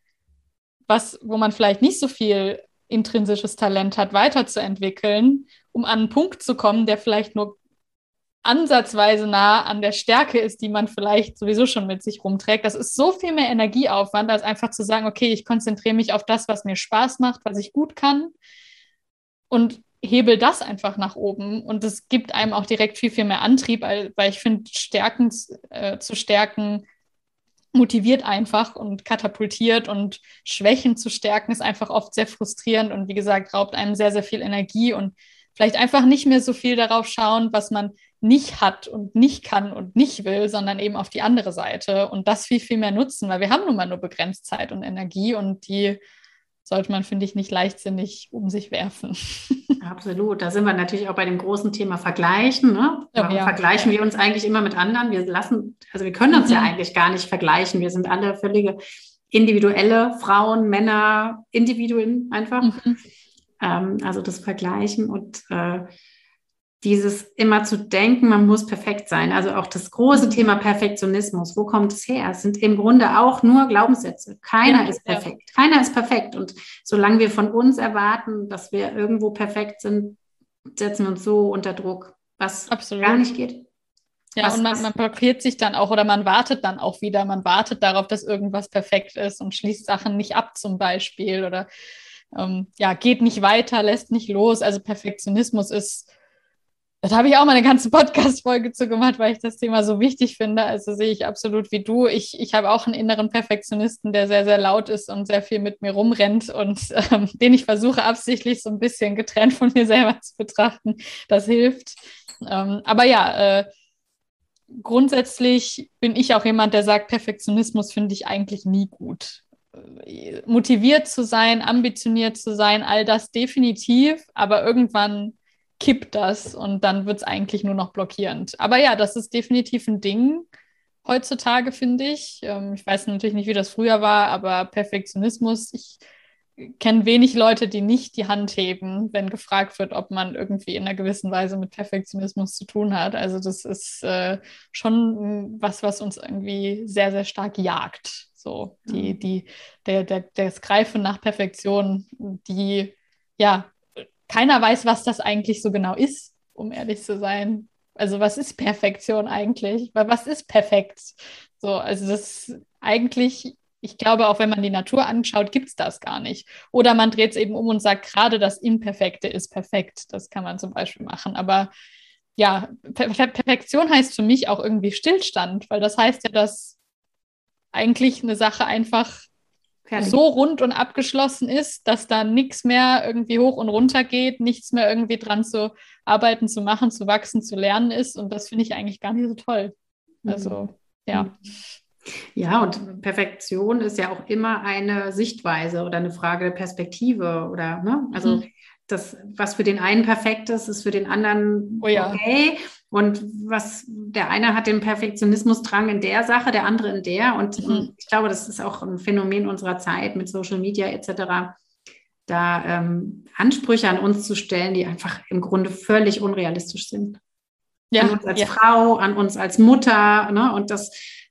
was, wo man vielleicht nicht so viel intrinsisches Talent hat, weiterzuentwickeln, um an einen Punkt zu kommen, der vielleicht nur ansatzweise nah an der Stärke ist, die man vielleicht sowieso schon mit sich rumträgt. Das ist so viel mehr Energieaufwand, als einfach zu sagen, okay, ich konzentriere mich auf das, was mir Spaß macht, was ich gut kann und hebel das einfach nach oben. Und es gibt einem auch direkt viel, viel mehr Antrieb, weil, ich finde, Stärken äh, zu stärken motiviert einfach und katapultiert und Schwächen zu stärken ist einfach oft sehr frustrierend und wie gesagt, raubt einem sehr, sehr viel Energie und vielleicht einfach nicht mehr so viel darauf schauen, was man nicht hat und nicht kann und nicht will, sondern eben auf die andere Seite und das viel, viel mehr nutzen, weil wir haben nun mal nur begrenzt Zeit und Energie und die sollte man, finde ich, nicht leichtsinnig um sich werfen. (laughs) Absolut. Da sind wir natürlich auch bei dem großen Thema Vergleichen. Ne? Ja, ja. Vergleichen wir uns eigentlich immer mit anderen? Wir lassen, also wir können uns mhm. ja eigentlich gar nicht vergleichen. Wir sind alle völlige individuelle Frauen, Männer, Individuen einfach. Mhm. Ähm, also das Vergleichen und äh, dieses immer zu denken, man muss perfekt sein. Also auch das große Thema Perfektionismus. Wo kommt es her? Es sind im Grunde auch nur Glaubenssätze. Keiner ja, ist perfekt. Ja. Keiner ist perfekt. Und solange wir von uns erwarten, dass wir irgendwo perfekt sind, setzen wir uns so unter Druck, was Absolut. gar nicht geht. Ja, was, und man, man blockiert sich dann auch oder man wartet dann auch wieder. Man wartet darauf, dass irgendwas perfekt ist und schließt Sachen nicht ab zum Beispiel oder ähm, ja, geht nicht weiter, lässt nicht los. Also Perfektionismus ist da habe ich auch mal eine ganze (laughs) Podcast-Folge zu gemacht, weil ich das Thema so wichtig finde. Also sehe ich absolut wie du. Ich, ich habe auch einen inneren Perfektionisten, der sehr, sehr laut ist und sehr viel mit mir rumrennt und (laughs) ähm, den ich versuche absichtlich so ein bisschen getrennt von mir selber zu betrachten. Das hilft. Ähm, aber ja, äh, grundsätzlich bin ich auch jemand, der sagt, Perfektionismus finde ich eigentlich nie gut. Motiviert zu sein, ambitioniert zu sein, all das definitiv, aber irgendwann kippt das und dann wird es eigentlich nur noch blockierend. Aber ja, das ist definitiv ein Ding heutzutage, finde ich. Ähm, ich weiß natürlich nicht, wie das früher war, aber Perfektionismus, ich kenne wenig Leute, die nicht die Hand heben, wenn gefragt wird, ob man irgendwie in einer gewissen Weise mit Perfektionismus zu tun hat. Also das ist äh, schon was, was uns irgendwie sehr, sehr stark jagt. So, die, mhm. die, der, der, das Greifen nach Perfektion, die ja keiner weiß, was das eigentlich so genau ist, um ehrlich zu sein. Also was ist Perfektion eigentlich? Weil was ist perfekt? So, also das eigentlich, ich glaube, auch wenn man die Natur anschaut, gibt es das gar nicht. Oder man dreht es eben um und sagt, gerade das Imperfekte ist perfekt. Das kann man zum Beispiel machen. Aber ja, per Perfektion heißt für mich auch irgendwie Stillstand, weil das heißt ja, dass eigentlich eine Sache einfach Fertig. so rund und abgeschlossen ist, dass da nichts mehr irgendwie hoch und runter geht, nichts mehr irgendwie dran zu arbeiten, zu machen, zu wachsen, zu lernen ist. Und das finde ich eigentlich gar nicht so toll. Also. ja. Mhm. Ja, und Perfektion ist ja auch immer eine Sichtweise oder eine Frage der Perspektive oder, ne? Also mhm. das, was für den einen perfekt ist, ist für den anderen oh ja. okay. Und was der eine hat den Perfektionismusdrang in der Sache, der andere in der. Und, mhm. ich glaube, das ist auch ein Phänomen unserer Zeit mit Social Media etc da ähm, Ansprüche an uns zu stellen, die einfach im Grunde völlig unrealistisch sind. Ja, an uns als ja. Frau, an uns als Mutter. Ne? Und das,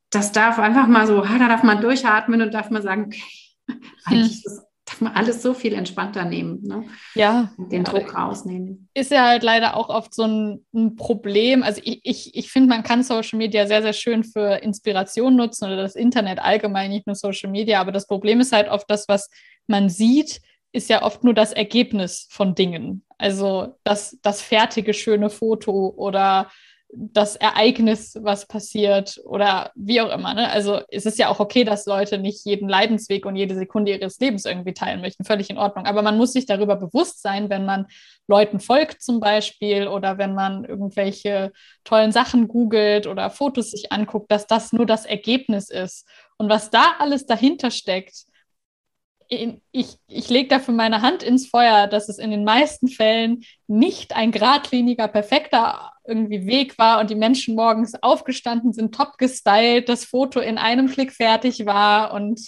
das darf einfach mal so, da darf man durchatmen und darf man sagen, okay, (laughs) eigentlich hm. ist darf man alles so viel entspannter nehmen. Ne? Ja. Und den ja, Druck rausnehmen. Ist ja halt leider auch oft so ein, ein Problem. Also ich, ich, ich finde, man kann Social Media sehr, sehr schön für Inspiration nutzen oder das Internet allgemein, nicht nur Social Media. Aber das Problem ist halt oft das, was man sieht, ist ja oft nur das Ergebnis von Dingen. Also das, das fertige, schöne Foto oder das Ereignis, was passiert oder wie auch immer. Ne? Also es ist ja auch okay, dass Leute nicht jeden Leidensweg und jede Sekunde ihres Lebens irgendwie teilen möchten. Völlig in Ordnung. Aber man muss sich darüber bewusst sein, wenn man Leuten folgt zum Beispiel oder wenn man irgendwelche tollen Sachen googelt oder Fotos sich anguckt, dass das nur das Ergebnis ist. Und was da alles dahinter steckt, ich, ich lege dafür meine Hand ins Feuer, dass es in den meisten Fällen nicht ein geradliniger, perfekter irgendwie Weg war und die Menschen morgens aufgestanden sind, top gestylt, das Foto in einem Klick fertig war und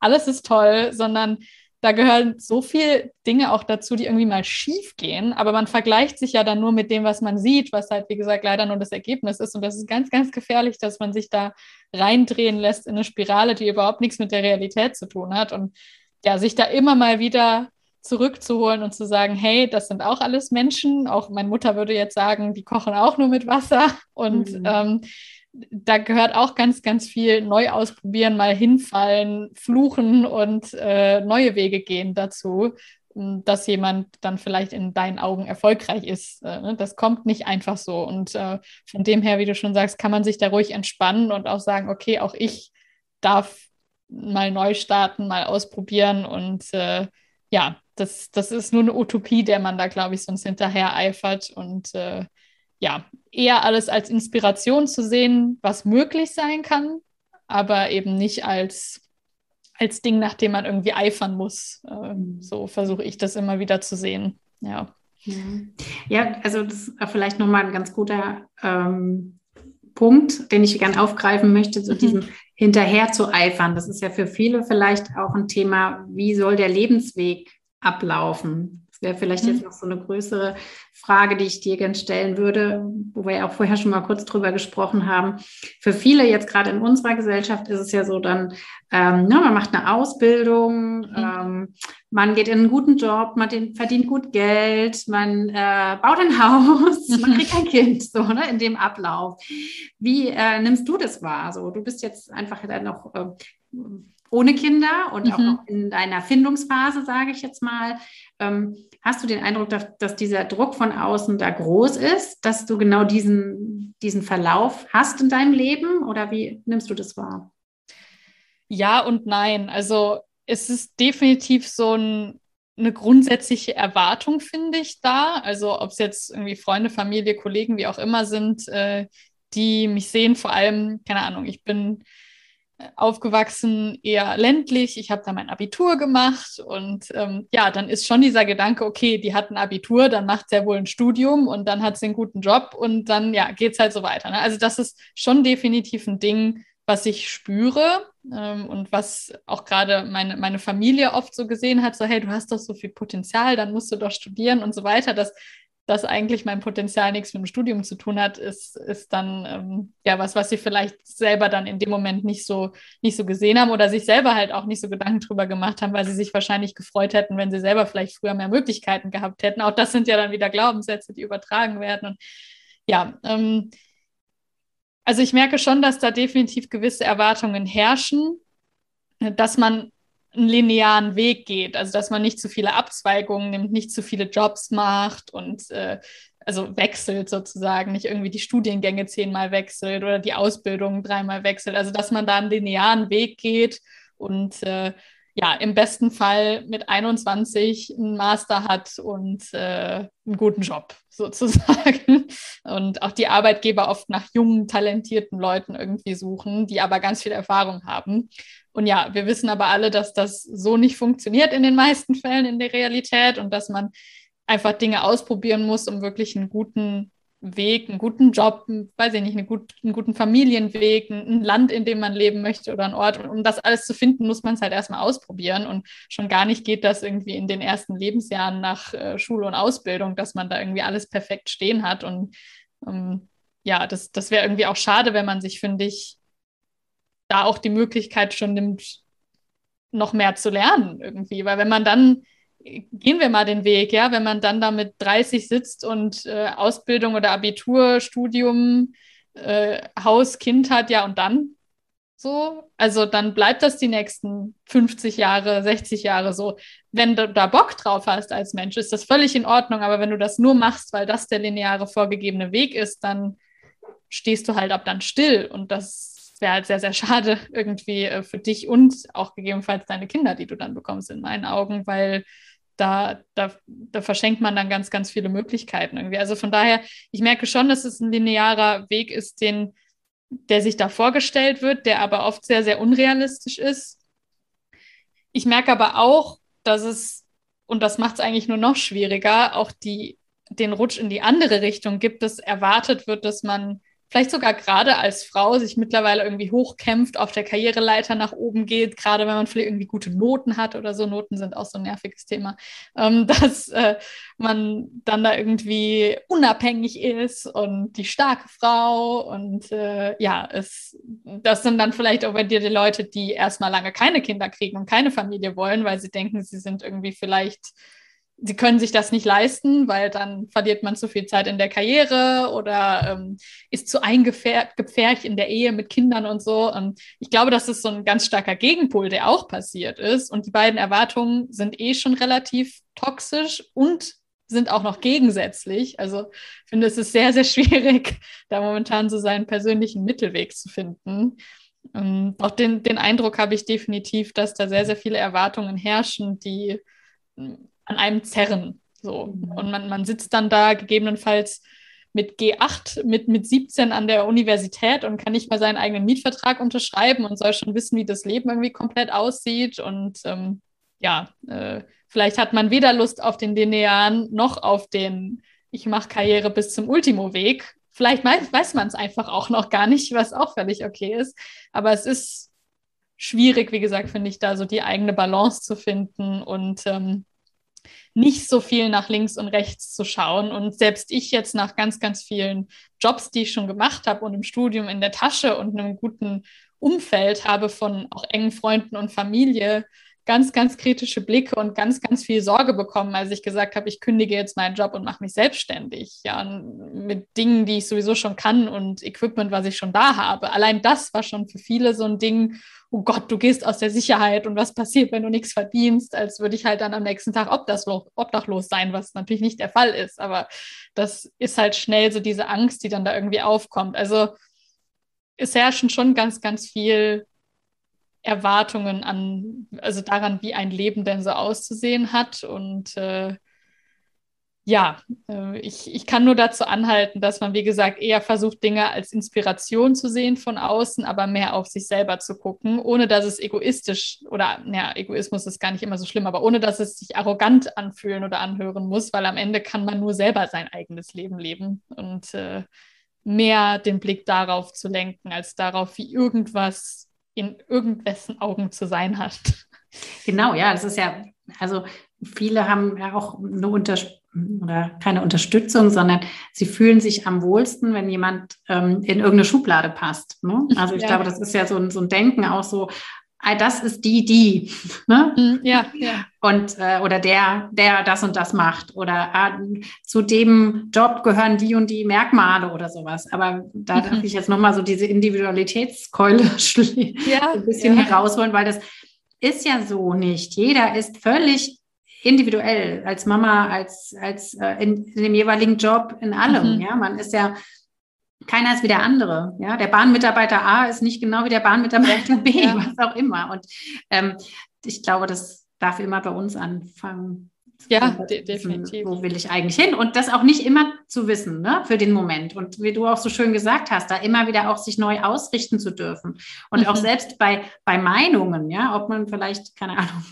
alles ist toll, sondern da gehören so viele Dinge auch dazu, die irgendwie mal schief gehen. Aber man vergleicht sich ja dann nur mit dem, was man sieht, was halt, wie gesagt, leider nur das Ergebnis ist. Und das ist ganz, ganz gefährlich, dass man sich da reindrehen lässt in eine Spirale, die überhaupt nichts mit der Realität zu tun hat. Und ja, sich da immer mal wieder zurückzuholen und zu sagen, hey, das sind auch alles Menschen. Auch meine Mutter würde jetzt sagen, die kochen auch nur mit Wasser. Und mhm. ähm, da gehört auch ganz, ganz viel neu ausprobieren, mal hinfallen, fluchen und äh, neue Wege gehen dazu, dass jemand dann vielleicht in deinen Augen erfolgreich ist. Äh, ne? das kommt nicht einfach so. Und äh, von dem her, wie du schon sagst, kann man sich da ruhig entspannen und auch sagen, okay, auch ich darf mal neu starten, mal ausprobieren. Und äh, ja, das, das ist nur eine Utopie, der man da, glaube ich, sonst hinterher eifert. Und äh, ja, eher alles als Inspiration zu sehen, was möglich sein kann, aber eben nicht als, als Ding, nach dem man irgendwie eifern muss. Äh, so versuche ich das immer wieder zu sehen. Ja. Ja, also das ist vielleicht nochmal ein ganz guter ähm, Punkt, den ich gerne aufgreifen möchte, so mhm. diesem hinterher zu eifern. Das ist ja für viele vielleicht auch ein Thema, wie soll der Lebensweg ablaufen? Das wäre vielleicht mhm. jetzt noch so eine größere Frage, die ich dir gerne stellen würde, wo wir ja auch vorher schon mal kurz drüber gesprochen haben. Für viele jetzt gerade in unserer Gesellschaft ist es ja so dann, ähm, ne, man macht eine Ausbildung, mhm. ähm, man geht in einen guten Job, man den, verdient gut Geld, man äh, baut ein (laughs) Haus, man kriegt ein Kind, so ne, in dem Ablauf. Wie äh, nimmst du das wahr? So, du bist jetzt einfach noch äh, ohne Kinder und mhm. auch noch in deiner Findungsphase, sage ich jetzt mal. Ähm, hast du den Eindruck, dass, dass, dieser Druck von außen da groß ist, dass du genau diesen, diesen Verlauf hast in deinem Leben oder wie nimmst du das wahr? Ja und nein. Also es ist definitiv so ein, eine grundsätzliche Erwartung, finde ich, da. Also ob es jetzt irgendwie Freunde, Familie, Kollegen, wie auch immer sind, äh, die mich sehen, vor allem, keine Ahnung, ich bin aufgewachsen, eher ländlich. Ich habe da mein Abitur gemacht und ähm, ja, dann ist schon dieser Gedanke, okay, die hat ein Abitur, dann macht sie ja wohl ein Studium und dann hat sie einen guten Job und dann ja, geht es halt so weiter. Ne? Also das ist schon definitiv ein Ding, was ich spüre ähm, und was auch gerade meine, meine Familie oft so gesehen hat, so hey, du hast doch so viel Potenzial, dann musst du doch studieren und so weiter. Das dass eigentlich mein Potenzial nichts mit dem Studium zu tun hat, ist, ist dann ähm, ja was, was sie vielleicht selber dann in dem Moment nicht so, nicht so gesehen haben oder sich selber halt auch nicht so Gedanken drüber gemacht haben, weil sie sich wahrscheinlich gefreut hätten, wenn sie selber vielleicht früher mehr Möglichkeiten gehabt hätten. Auch das sind ja dann wieder Glaubenssätze, die übertragen werden. Und ja, ähm, also ich merke schon, dass da definitiv gewisse Erwartungen herrschen, dass man einen linearen Weg geht, also dass man nicht zu viele Abzweigungen nimmt, nicht zu viele Jobs macht und äh, also wechselt sozusagen, nicht irgendwie die Studiengänge zehnmal wechselt oder die Ausbildung dreimal wechselt, also dass man da einen linearen Weg geht und äh, ja, im besten Fall mit 21 einen Master hat und äh, einen guten Job (laughs) sozusagen. Und auch die Arbeitgeber oft nach jungen, talentierten Leuten irgendwie suchen, die aber ganz viel Erfahrung haben. Und ja, wir wissen aber alle, dass das so nicht funktioniert in den meisten Fällen in der Realität und dass man einfach Dinge ausprobieren muss, um wirklich einen guten Weg, einen guten Job, weiß ich nicht, einen, gut, einen guten Familienweg, ein, Land, in dem man leben möchte oder ein Ort. Und um das alles zu finden, muss man es halt erstmal ausprobieren. Und schon gar nicht geht das irgendwie in den ersten Lebensjahren nach äh, Schule und Ausbildung, dass man da irgendwie alles perfekt stehen hat. Und ähm, ja, das, das wäre irgendwie auch schade, wenn man sich, finde ich, da auch die Möglichkeit schon nimmt, noch mehr zu lernen irgendwie. Weil wenn man dann gehen wir mal den Weg, ja, wenn man dann da mit 30 sitzt und äh, Ausbildung oder Abitur, Studium, äh, Haus, Kind hat, ja, und dann? So, also dann bleibt das die nächsten 50 Jahre, 60 Jahre so. Wenn du da Bock drauf hast als Mensch, ist das völlig in Ordnung, aber wenn du das nur machst, weil das der lineare vorgegebene Weg ist, dann stehst du halt ab dann still. Und das wäre halt sehr, sehr schade irgendwie äh, für dich und auch gegebenenfalls deine Kinder, die du dann bekommst, in meinen Augen, weil da, da, da verschenkt man dann ganz, ganz viele Möglichkeiten irgendwie. Also von daher, ich merke schon, dass es ein linearer Weg ist, den, der sich da vorgestellt wird, der aber oft sehr, sehr unrealistisch ist. Ich merke aber auch, dass es, und das macht es eigentlich nur noch schwieriger, auch die, den Rutsch in die andere Richtung gibt, dass erwartet wird, dass man vielleicht sogar gerade als Frau sich mittlerweile irgendwie hochkämpft, auf der Karriereleiter nach oben geht, gerade wenn man vielleicht irgendwie gute Noten hat oder so. Noten sind auch so ein nerviges Thema, ähm, (laughs) dass äh, man dann da irgendwie unabhängig ist und die starke Frau und äh, ja, es, das sind dann vielleicht auch bei dir die Leute, die erstmal lange keine Kinder kriegen und keine Familie wollen, weil sie denken, sie sind irgendwie vielleicht sie können sich das nicht leisten, weil dann verliert man zu viel Zeit in der Karriere oder ähm, ist zu eingepfercht in der Ehe mit Kindern und so. Und ich glaube, das ist so ein ganz starker Gegenpol, der auch passiert ist. Und die beiden Erwartungen sind eh schon relativ toxisch und sind auch noch gegensätzlich. Also ich finde, es ist sehr, sehr (laughs) schwierig, da momentan so seinen persönlichen Mittelweg zu finden. Und auch den, den Eindruck habe ich definitiv, dass da sehr, sehr viele Erwartungen herrschen, die an einem zerren. So. Mhm. Und man, man sitzt dann da gegebenenfalls mit G8, mit, mit 17 an der Universität und kann nicht mal seinen eigenen Mietvertrag unterschreiben und soll schon wissen, wie das Leben irgendwie komplett aussieht. Und ähm, ja, äh, vielleicht hat man weder Lust auf den linearen noch auf den Ich mache Karriere bis zum Ultimo-Weg. Vielleicht weiß, weiß man es einfach auch noch gar nicht, was auch völlig okay ist. Aber es ist schwierig, wie gesagt, finde ich, da so die eigene Balance zu finden und ähm, nicht so viel nach links und rechts zu schauen. Und selbst ich jetzt nach ganz, ganz vielen Jobs, die ich schon gemacht habe und im Studium in der Tasche und einem guten Umfeld habe von auch engen Freunden und Familie, ganz, ganz kritische Blicke und ganz, ganz viel Sorge bekommen, als ich gesagt habe, ich kündige jetzt meinen Job und mache mich selbstständig. Ja, mit Dingen, die ich sowieso schon kann und Equipment, was ich schon da habe. Allein das war schon für viele so ein Ding, oh Gott, du gehst aus der Sicherheit und was passiert, wenn du nichts verdienst, als würde ich halt dann am nächsten Tag obdachlos, sein, was natürlich nicht der Fall ist. Aber das ist halt schnell so diese Angst, die dann da irgendwie aufkommt. Also es herrschen schon ganz, ganz viel Erwartungen an, also daran, wie ein Leben denn so auszusehen hat. Und äh, ja, äh, ich, ich kann nur dazu anhalten, dass man, wie gesagt, eher versucht, Dinge als Inspiration zu sehen von außen, aber mehr auf sich selber zu gucken, ohne dass es egoistisch oder, ja, Egoismus ist gar nicht immer so schlimm, aber ohne dass es sich arrogant anfühlen oder anhören muss, weil am Ende kann man nur selber sein eigenes Leben leben und äh, mehr den Blick darauf zu lenken, als darauf, wie irgendwas in irgendwessen Augen zu sein hat. Genau, ja, das ist ja, also viele haben ja auch eine Unterstützung oder keine Unterstützung, sondern sie fühlen sich am wohlsten, wenn jemand ähm, in irgendeine Schublade passt. Ne? Also ich ja. glaube, das ist ja so ein, so ein Denken auch so, das ist die, die. (laughs) Ne? Mhm, ja, ja. Und, äh, oder der, der das und das macht. Oder ah, zu dem Job gehören die und die Merkmale oder sowas. Aber da mhm. darf ich jetzt nochmal so diese Individualitätskeule (laughs) ja, ein bisschen ja. herausholen, weil das ist ja so nicht. Jeder ist völlig individuell, als Mama, als, als äh, in, in, dem jeweiligen Job, in allem. Mhm. Ja, man ist ja keiner ist wie der andere. Ja, der Bahnmitarbeiter A ist nicht genau wie der Bahnmitarbeiter B, ja. was auch immer. Und ähm, ich glaube, das darf immer bei uns anfangen. Ja, de definitiv. Wo will ich eigentlich hin? Und das auch nicht immer zu wissen, ne, für den Moment. Und wie du auch so schön gesagt hast, da immer wieder auch sich neu ausrichten zu dürfen. Und mhm. auch selbst bei, bei Meinungen, ja, ob man vielleicht, keine Ahnung,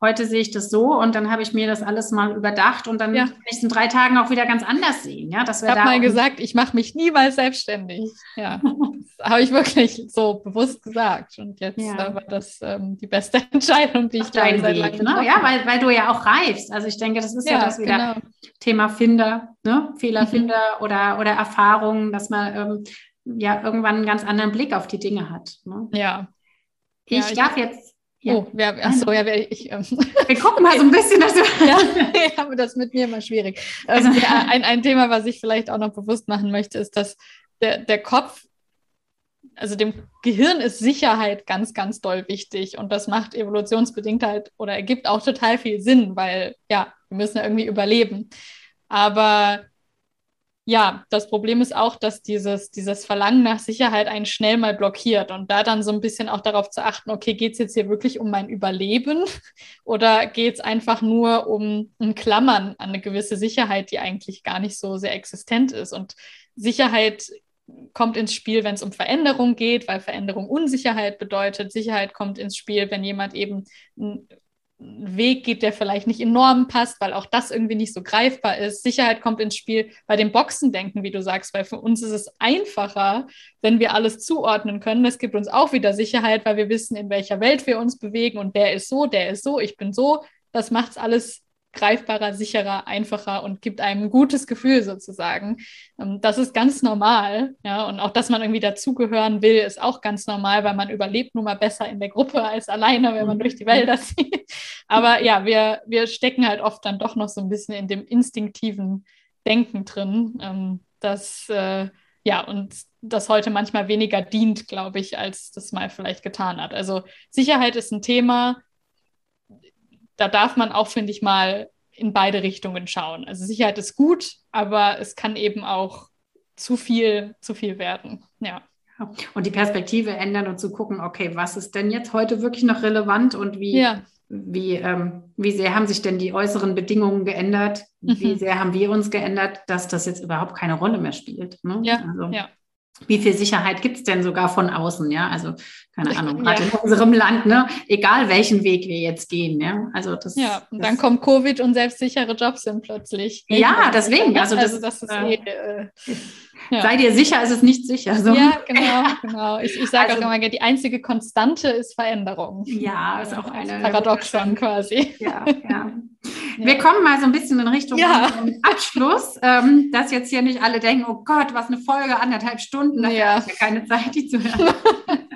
heute sehe ich das so und dann habe ich mir das alles mal überdacht und dann ja. kann ich es in drei Tagen auch wieder ganz anders sehen. Ja, dass wir ich habe mal gesagt, ich mache mich niemals selbstständig. Ja, (laughs) das habe ich wirklich so bewusst gesagt und jetzt ja. war das ähm, die beste (laughs) Entscheidung, die ich glaube, seit langem ne? Ja, weil, weil du ja auch reifst. Also ich denke, das ist ja, ja das wieder genau. Thema Finder, ne? Fehlerfinder mhm. oder, oder Erfahrungen, dass man ähm, ja irgendwann einen ganz anderen Blick auf die Dinge hat. Ne? Ja. Ich, ich darf jetzt ja. Oh, wer, achso, ja, ich, ähm, wir gucken mal so ein bisschen, dass wir ja, (laughs) habe das mit mir immer schwierig. Also, ja, ein, ein Thema, was ich vielleicht auch noch bewusst machen möchte, ist, dass der, der Kopf, also dem Gehirn ist Sicherheit ganz, ganz doll wichtig und das macht evolutionsbedingt halt oder ergibt auch total viel Sinn, weil ja, wir müssen ja irgendwie überleben. Aber ja, das Problem ist auch, dass dieses, dieses Verlangen nach Sicherheit einen schnell mal blockiert und da dann so ein bisschen auch darauf zu achten, okay, geht es jetzt hier wirklich um mein Überleben (laughs) oder geht es einfach nur um ein Klammern an eine gewisse Sicherheit, die eigentlich gar nicht so sehr existent ist. Und Sicherheit kommt ins Spiel, wenn es um Veränderung geht, weil Veränderung Unsicherheit bedeutet. Sicherheit kommt ins Spiel, wenn jemand eben Weg geht, der vielleicht nicht in Normen passt, weil auch das irgendwie nicht so greifbar ist. Sicherheit kommt ins Spiel bei dem Boxendenken, wie du sagst, weil für uns ist es einfacher, wenn wir alles zuordnen können. Das gibt uns auch wieder Sicherheit, weil wir wissen, in welcher Welt wir uns bewegen und der ist so, der ist so, ich bin so. Das macht es alles greifbarer, sicherer, einfacher und gibt einem ein gutes Gefühl sozusagen. Ähm, das ist ganz normal. Ja, und auch, dass man irgendwie dazugehören will, ist auch ganz normal, weil man überlebt nun mal besser in der Gruppe als alleine, wenn man durch die Wälder (laughs) zieht. Aber ja, wir, wir stecken halt oft dann doch noch so ein bisschen in dem instinktiven Denken drin, ähm, dass äh, ja, und das heute manchmal weniger dient, glaube ich, als das mal vielleicht getan hat. Also Sicherheit ist ein Thema, da darf man auch, finde ich mal, in beide Richtungen schauen. Also Sicherheit ist gut, aber es kann eben auch zu viel, zu viel werden. Ja. Und die Perspektive ändern und zu gucken, okay, was ist denn jetzt heute wirklich noch relevant und wie, ja. wie, ähm, wie sehr haben sich denn die äußeren Bedingungen geändert? Mhm. Wie sehr haben wir uns geändert, dass das jetzt überhaupt keine Rolle mehr spielt? Ne? Ja, also, ja wie viel Sicherheit gibt es denn sogar von außen, ja? Also, keine Ahnung, gerade ja. in unserem Land, ne? Egal welchen Weg wir jetzt gehen, ja. Also das. Ja, und dann kommt Covid und selbstsichere Jobs sind plötzlich. Ja, deswegen. Also das, also das ist äh, eh, äh, ja. Sei dir sicher, ist es nicht sicher. So. Ja, genau, genau. Ich, ich sage also, auch immer, die einzige Konstante ist Veränderung. Ja, ist auch eine. Paradoxon quasi. Ja, ja. Wir kommen mal so ein bisschen in Richtung ja. Abschluss, ähm, dass jetzt hier nicht alle denken, oh Gott, was eine Folge, anderthalb Stunden, da ja. habe ich ja keine Zeit, die zu hören. (laughs)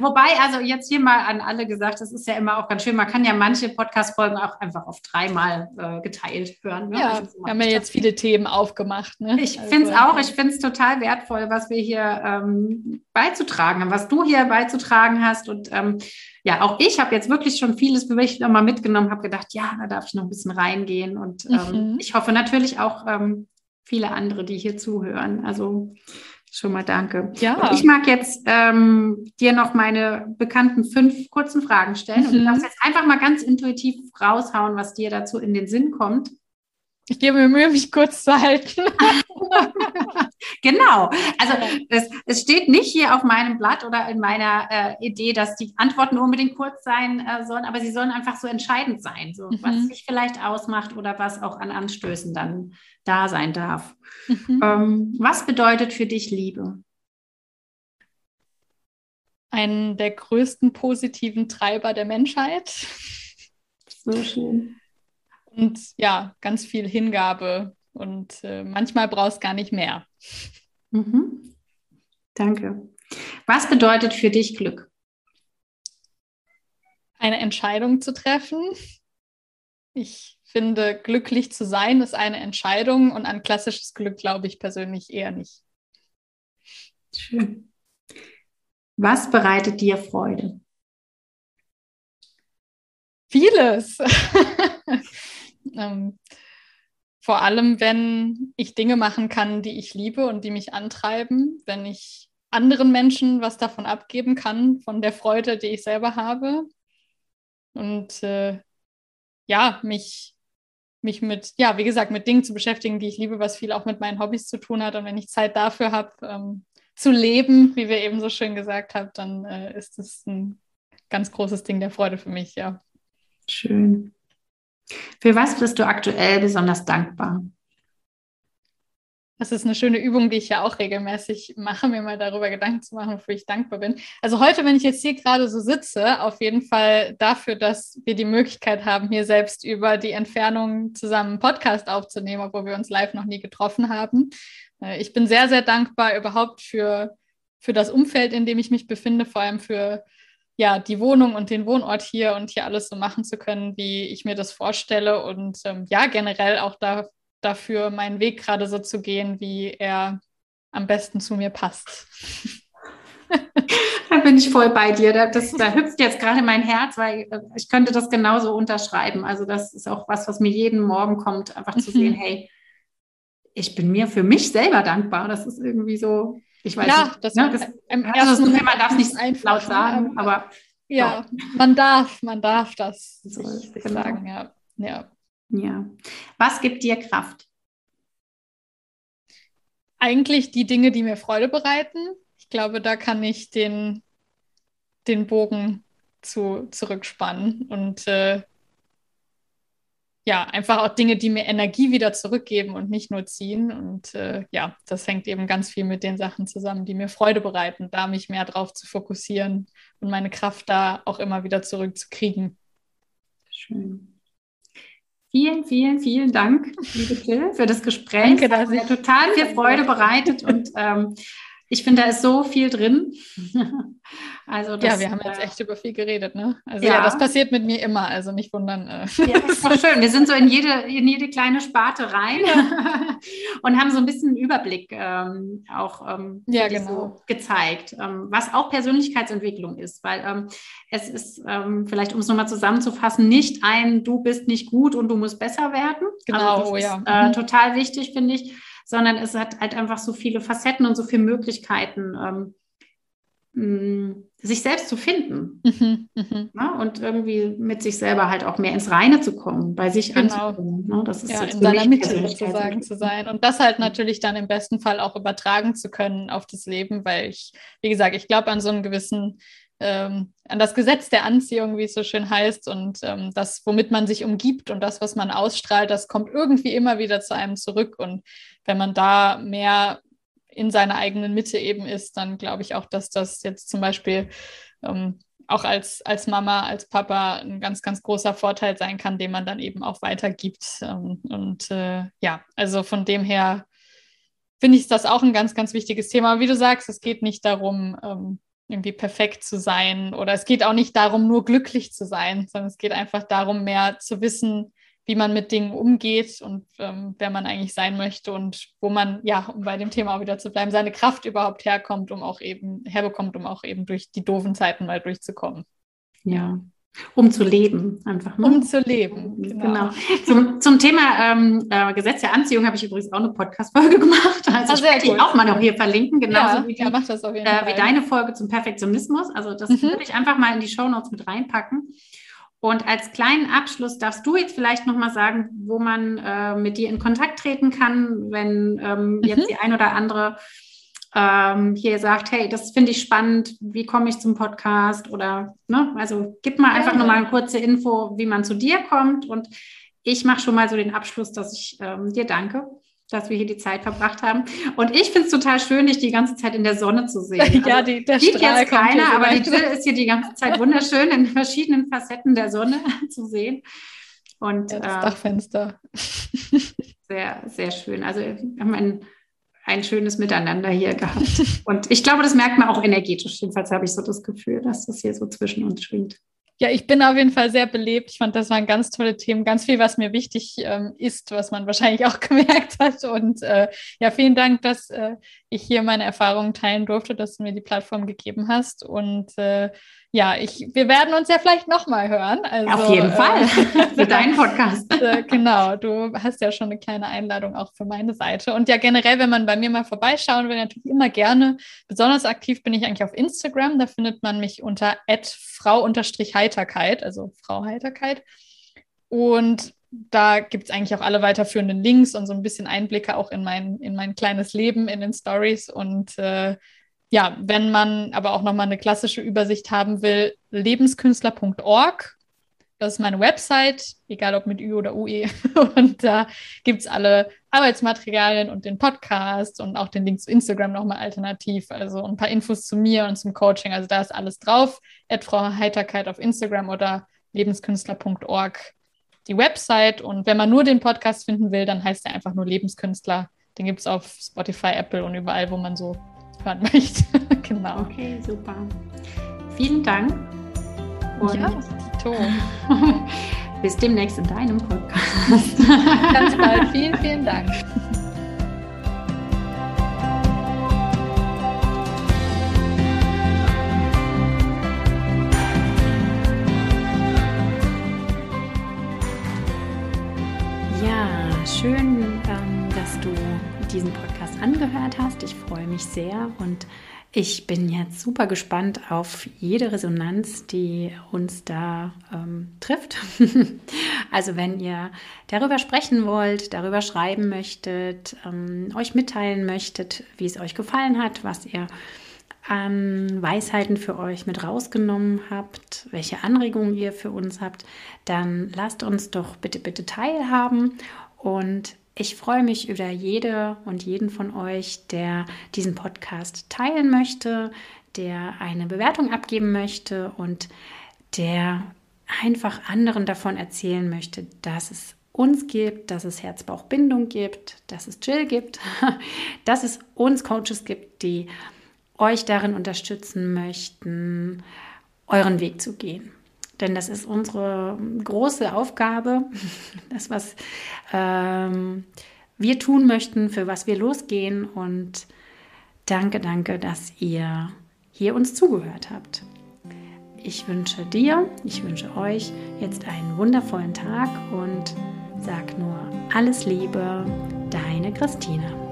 Wobei, also jetzt hier mal an alle gesagt, das ist ja immer auch ganz schön. Man kann ja manche Podcast-Folgen auch einfach auf dreimal äh, geteilt hören. Ne? Ja, wir haben ja jetzt viele Themen aufgemacht. Ne? Ich also, finde es auch, ich finde es total wertvoll, was wir hier ähm, beizutragen haben, was du hier beizutragen hast. Und ähm, ja, auch ich habe jetzt wirklich schon vieles für mich nochmal mitgenommen, habe gedacht, ja, da darf ich noch ein bisschen reingehen. Und ähm, mhm. ich hoffe natürlich auch ähm, viele andere, die hier zuhören. Also Schon mal danke. Ja. Und ich mag jetzt ähm, dir noch meine bekannten fünf kurzen Fragen stellen. Mhm. Und du mhm. darfst jetzt einfach mal ganz intuitiv raushauen, was dir dazu in den Sinn kommt. Ich gebe mir Mühe, mich kurz zu halten. (laughs) genau. Also es, es, steht nicht hier auf meinem Blatt oder in meiner äh, Idee, dass die Antworten unbedingt kurz sein äh, sollen, aber sie sollen einfach so entscheidend sein, so mhm. was sich vielleicht ausmacht oder was auch an Anstößen dann da sein darf. Mhm. Ähm, was bedeutet für dich Liebe? Einen der größten positiven Treiber der Menschheit. So schön. Und ja, ganz viel Hingabe. Und äh, manchmal brauchst gar nicht mehr. Mhm. Danke. Was bedeutet für dich Glück? Eine Entscheidung zu treffen. Ich finde, glücklich zu sein ist eine Entscheidung und an klassisches Glück glaube ich persönlich eher nicht. Schön. Was bereitet dir Freude? Vieles. (laughs) ähm, vor allem, wenn ich Dinge machen kann, die ich liebe und die mich antreiben, wenn ich anderen Menschen was davon abgeben kann, von der Freude, die ich selber habe. Und äh, ja, mich, mich mit, ja, wie gesagt, mit Dingen zu beschäftigen, die ich liebe, was viel auch mit meinen Hobbys zu tun hat. Und wenn ich Zeit dafür habe, ähm, zu leben, wie wir eben so schön gesagt haben, dann äh, ist das ein ganz großes Ding der Freude für mich, ja. Schön. Für was bist du aktuell besonders dankbar? Das ist eine schöne Übung, die ich ja auch regelmäßig mache, mir mal darüber Gedanken zu machen, wofür ich dankbar bin. Also heute, wenn ich jetzt hier gerade so sitze, auf jeden Fall dafür, dass wir die Möglichkeit haben, hier selbst über die Entfernung zusammen einen Podcast aufzunehmen, obwohl wir uns live noch nie getroffen haben. Äh, ich bin sehr, sehr dankbar überhaupt für, für das Umfeld, in dem ich mich befinde, vor allem für ja, die Wohnung und den Wohnort hier und hier alles so machen zu können, wie ich mir das vorstelle und ähm, ja, generell auch da, dafür meinen Weg gerade so zu gehen, wie er am besten zu mir passt. (laughs) da bin ich voll bei dir. Da, das, da hüpft jetzt gerade mein Herz, weil äh, ich könnte das genauso unterschreiben. Also das ist auch was, was mir jeden Morgen kommt, einfach zu sehen, mhm. hey, ich bin mir für mich selber dankbar. Das ist irgendwie so, ich weiß ja, nicht. Das, ne? das, im also ersten man darf nicht einfach laut sagen, aber ja, doch. man darf, man darf das so sagen, ja. ja. Ja. Was gibt dir Kraft? Eigentlich die Dinge, die mir Freude bereiten. Ich glaube, da kann ich den, den Bogen zu, zurückspannen und äh, ja, einfach auch Dinge, die mir Energie wieder zurückgeben und nicht nur ziehen. Und äh, ja, das hängt eben ganz viel mit den Sachen zusammen, die mir Freude bereiten, da mich mehr drauf zu fokussieren und meine Kraft da auch immer wieder zurückzukriegen. Schön. Vielen, vielen, vielen Dank, liebe Jill, für das Gespräch. Danke, dass ich total viel Freude bereitet und ähm, ich finde, da ist so viel drin. (laughs) also das, ja, wir haben jetzt äh, echt über viel geredet, ne? Also ja. ja. das passiert mit mir immer, also nicht wundern. Äh. Ja, ist doch schön. Wir sind so in jede, in jede kleine Sparte rein ja. (laughs) und haben so ein bisschen einen Überblick ähm, auch ähm, ja, genau. so gezeigt, ähm, was auch Persönlichkeitsentwicklung ist, weil ähm, es ist, ähm, vielleicht um es nochmal zusammenzufassen, nicht ein, du bist nicht gut und du musst besser werden. Genau, also das ja. Ist, äh, mhm. total wichtig, finde ich sondern es hat halt einfach so viele Facetten und so viele Möglichkeiten, ähm, mh, sich selbst zu finden mhm, mh. ne? und irgendwie mit sich selber halt auch mehr ins Reine zu kommen, bei sich genau. anzukommen. Ne? Das ist ja, in seiner Mitte sozusagen zu sein und das halt natürlich dann im besten Fall auch übertragen zu können auf das Leben, weil ich, wie gesagt, ich glaube an so einen gewissen ähm, an das Gesetz der Anziehung, wie es so schön heißt, und ähm, das, womit man sich umgibt und das, was man ausstrahlt, das kommt irgendwie immer wieder zu einem zurück. Und wenn man da mehr in seiner eigenen Mitte eben ist, dann glaube ich auch, dass das jetzt zum Beispiel ähm, auch als, als Mama, als Papa ein ganz, ganz großer Vorteil sein kann, den man dann eben auch weitergibt. Ähm, und äh, ja, also von dem her finde ich das auch ein ganz, ganz wichtiges Thema. Wie du sagst, es geht nicht darum, ähm, irgendwie perfekt zu sein. Oder es geht auch nicht darum, nur glücklich zu sein, sondern es geht einfach darum, mehr zu wissen, wie man mit Dingen umgeht und ähm, wer man eigentlich sein möchte und wo man, ja, um bei dem Thema auch wieder zu bleiben, seine Kraft überhaupt herkommt, um auch eben, herbekommt, um auch eben durch die doofen Zeiten mal durchzukommen. Ja, um zu leben, einfach. Ne? Um zu leben, genau. genau. (laughs) Zum, zum Thema ähm, äh, Gesetz der Anziehung habe ich übrigens auch eine Podcast-Folge (laughs) gemacht. Also ah, ich werde die auch mal noch hier verlinken, genauso ja, wie, die, ja, äh, wie deine Folge zum Perfektionismus. Also das mhm. würde ich einfach mal in die Show Notes mit reinpacken. Und als kleinen Abschluss darfst du jetzt vielleicht nochmal sagen, wo man äh, mit dir in Kontakt treten kann, wenn ähm, jetzt mhm. die ein oder andere ähm, hier sagt, hey, das finde ich spannend, wie komme ich zum Podcast oder, ne, also gib mal einfach ja. nochmal eine kurze Info, wie man zu dir kommt und ich mache schon mal so den Abschluss, dass ich ähm, dir danke, dass wir hier die Zeit verbracht haben. Und ich finde es total schön, dich die ganze Zeit in der Sonne zu sehen. (laughs) Also, ja, die, der sieht Strahl jetzt keiner, aber die Jill ist hier die ganze Zeit wunderschön in verschiedenen Facetten der Sonne (laughs) zu sehen. Und ja, das äh, Dachfenster. (laughs) Sehr, sehr schön. Also wir haben ein schönes Miteinander hier gehabt. (laughs) Und ich glaube, das merkt man auch energetisch. Jedenfalls habe ich so das Gefühl, dass das hier so zwischen uns schwingt. Ja, ich bin auf jeden Fall sehr belebt. Ich fand, das waren ganz tolle Themen, ganz viel, was mir wichtig ähm, ist, was man wahrscheinlich auch (laughs) gemerkt hat. Und äh, ja, vielen Dank, dass äh, ich hier meine Erfahrungen teilen durfte, dass du mir die Plattform gegeben hast. Und äh, ja, ich, wir werden uns ja vielleicht nochmal hören. Also, Auf jeden äh, Fall, (laughs) für deinen Podcast. (laughs) Äh, genau, du hast ja schon eine kleine Einladung auch für meine Seite. Und ja, generell, wenn man bei mir mal vorbeischauen will, natürlich immer gerne. Besonders aktiv bin ich eigentlich auf Instagram. Da findet man mich unter frau-heiterkeit, also Frau Heiterkeit. Und da gibt es eigentlich auch alle weiterführenden Links und so ein bisschen Einblicke auch in mein, in mein kleines Leben in den Stories. Und äh, ja, wenn man aber auch nochmal eine klassische Übersicht haben will, lebenskünstler.org. Das ist meine Website, egal ob mit Ü oder UE. (laughs) Und da gibt es alle Arbeitsmaterialien und den Podcast und auch den Link zu Instagram nochmal alternativ. Also ein paar Infos zu mir und zum Coaching. Also da ist alles drauf. Ed Frau Heiterkeit auf Instagram oder lebenskünstler.org die Website. Und wenn man nur den Podcast finden will, dann heißt er einfach nur Lebenskünstler. Den gibt es auf Spotify, Apple und überall, wo man so hören (laughs) möchte. genau. Okay, super. Vielen Dank. Und ja, Tito. (laughs) bis demnächst in deinem Podcast. (laughs) Ganz bald. Vielen, vielen Dank. Ja, schön, diesen Podcast angehört hast. Ich freue mich sehr und ich bin jetzt super gespannt auf jede Resonanz, die uns da ähm, trifft. (laughs) also wenn ihr darüber sprechen wollt, darüber schreiben möchtet, ähm, euch mitteilen möchtet, wie es euch gefallen hat, was ihr an Weisheiten für euch mit rausgenommen habt, welche Anregungen ihr für uns habt, dann lasst uns doch bitte, bitte teilhaben und ich freue mich über jede und jeden von euch, der diesen Podcast teilen möchte, der eine Bewertung abgeben möchte und der einfach anderen davon erzählen möchte, dass es uns gibt, dass es Herz-Bauch-Bindung gibt, dass es Chill gibt, (laughs) dass es uns Coaches gibt, die euch darin unterstützen möchten, euren Weg zu gehen. Denn das ist unsere große Aufgabe, (laughs) das, was ähm, wir tun möchten, für was wir losgehen. Und danke, danke, dass ihr hier uns zugehört habt. Ich wünsche dir, ich wünsche euch jetzt einen wundervollen Tag und sag nur alles Liebe, deine Christine.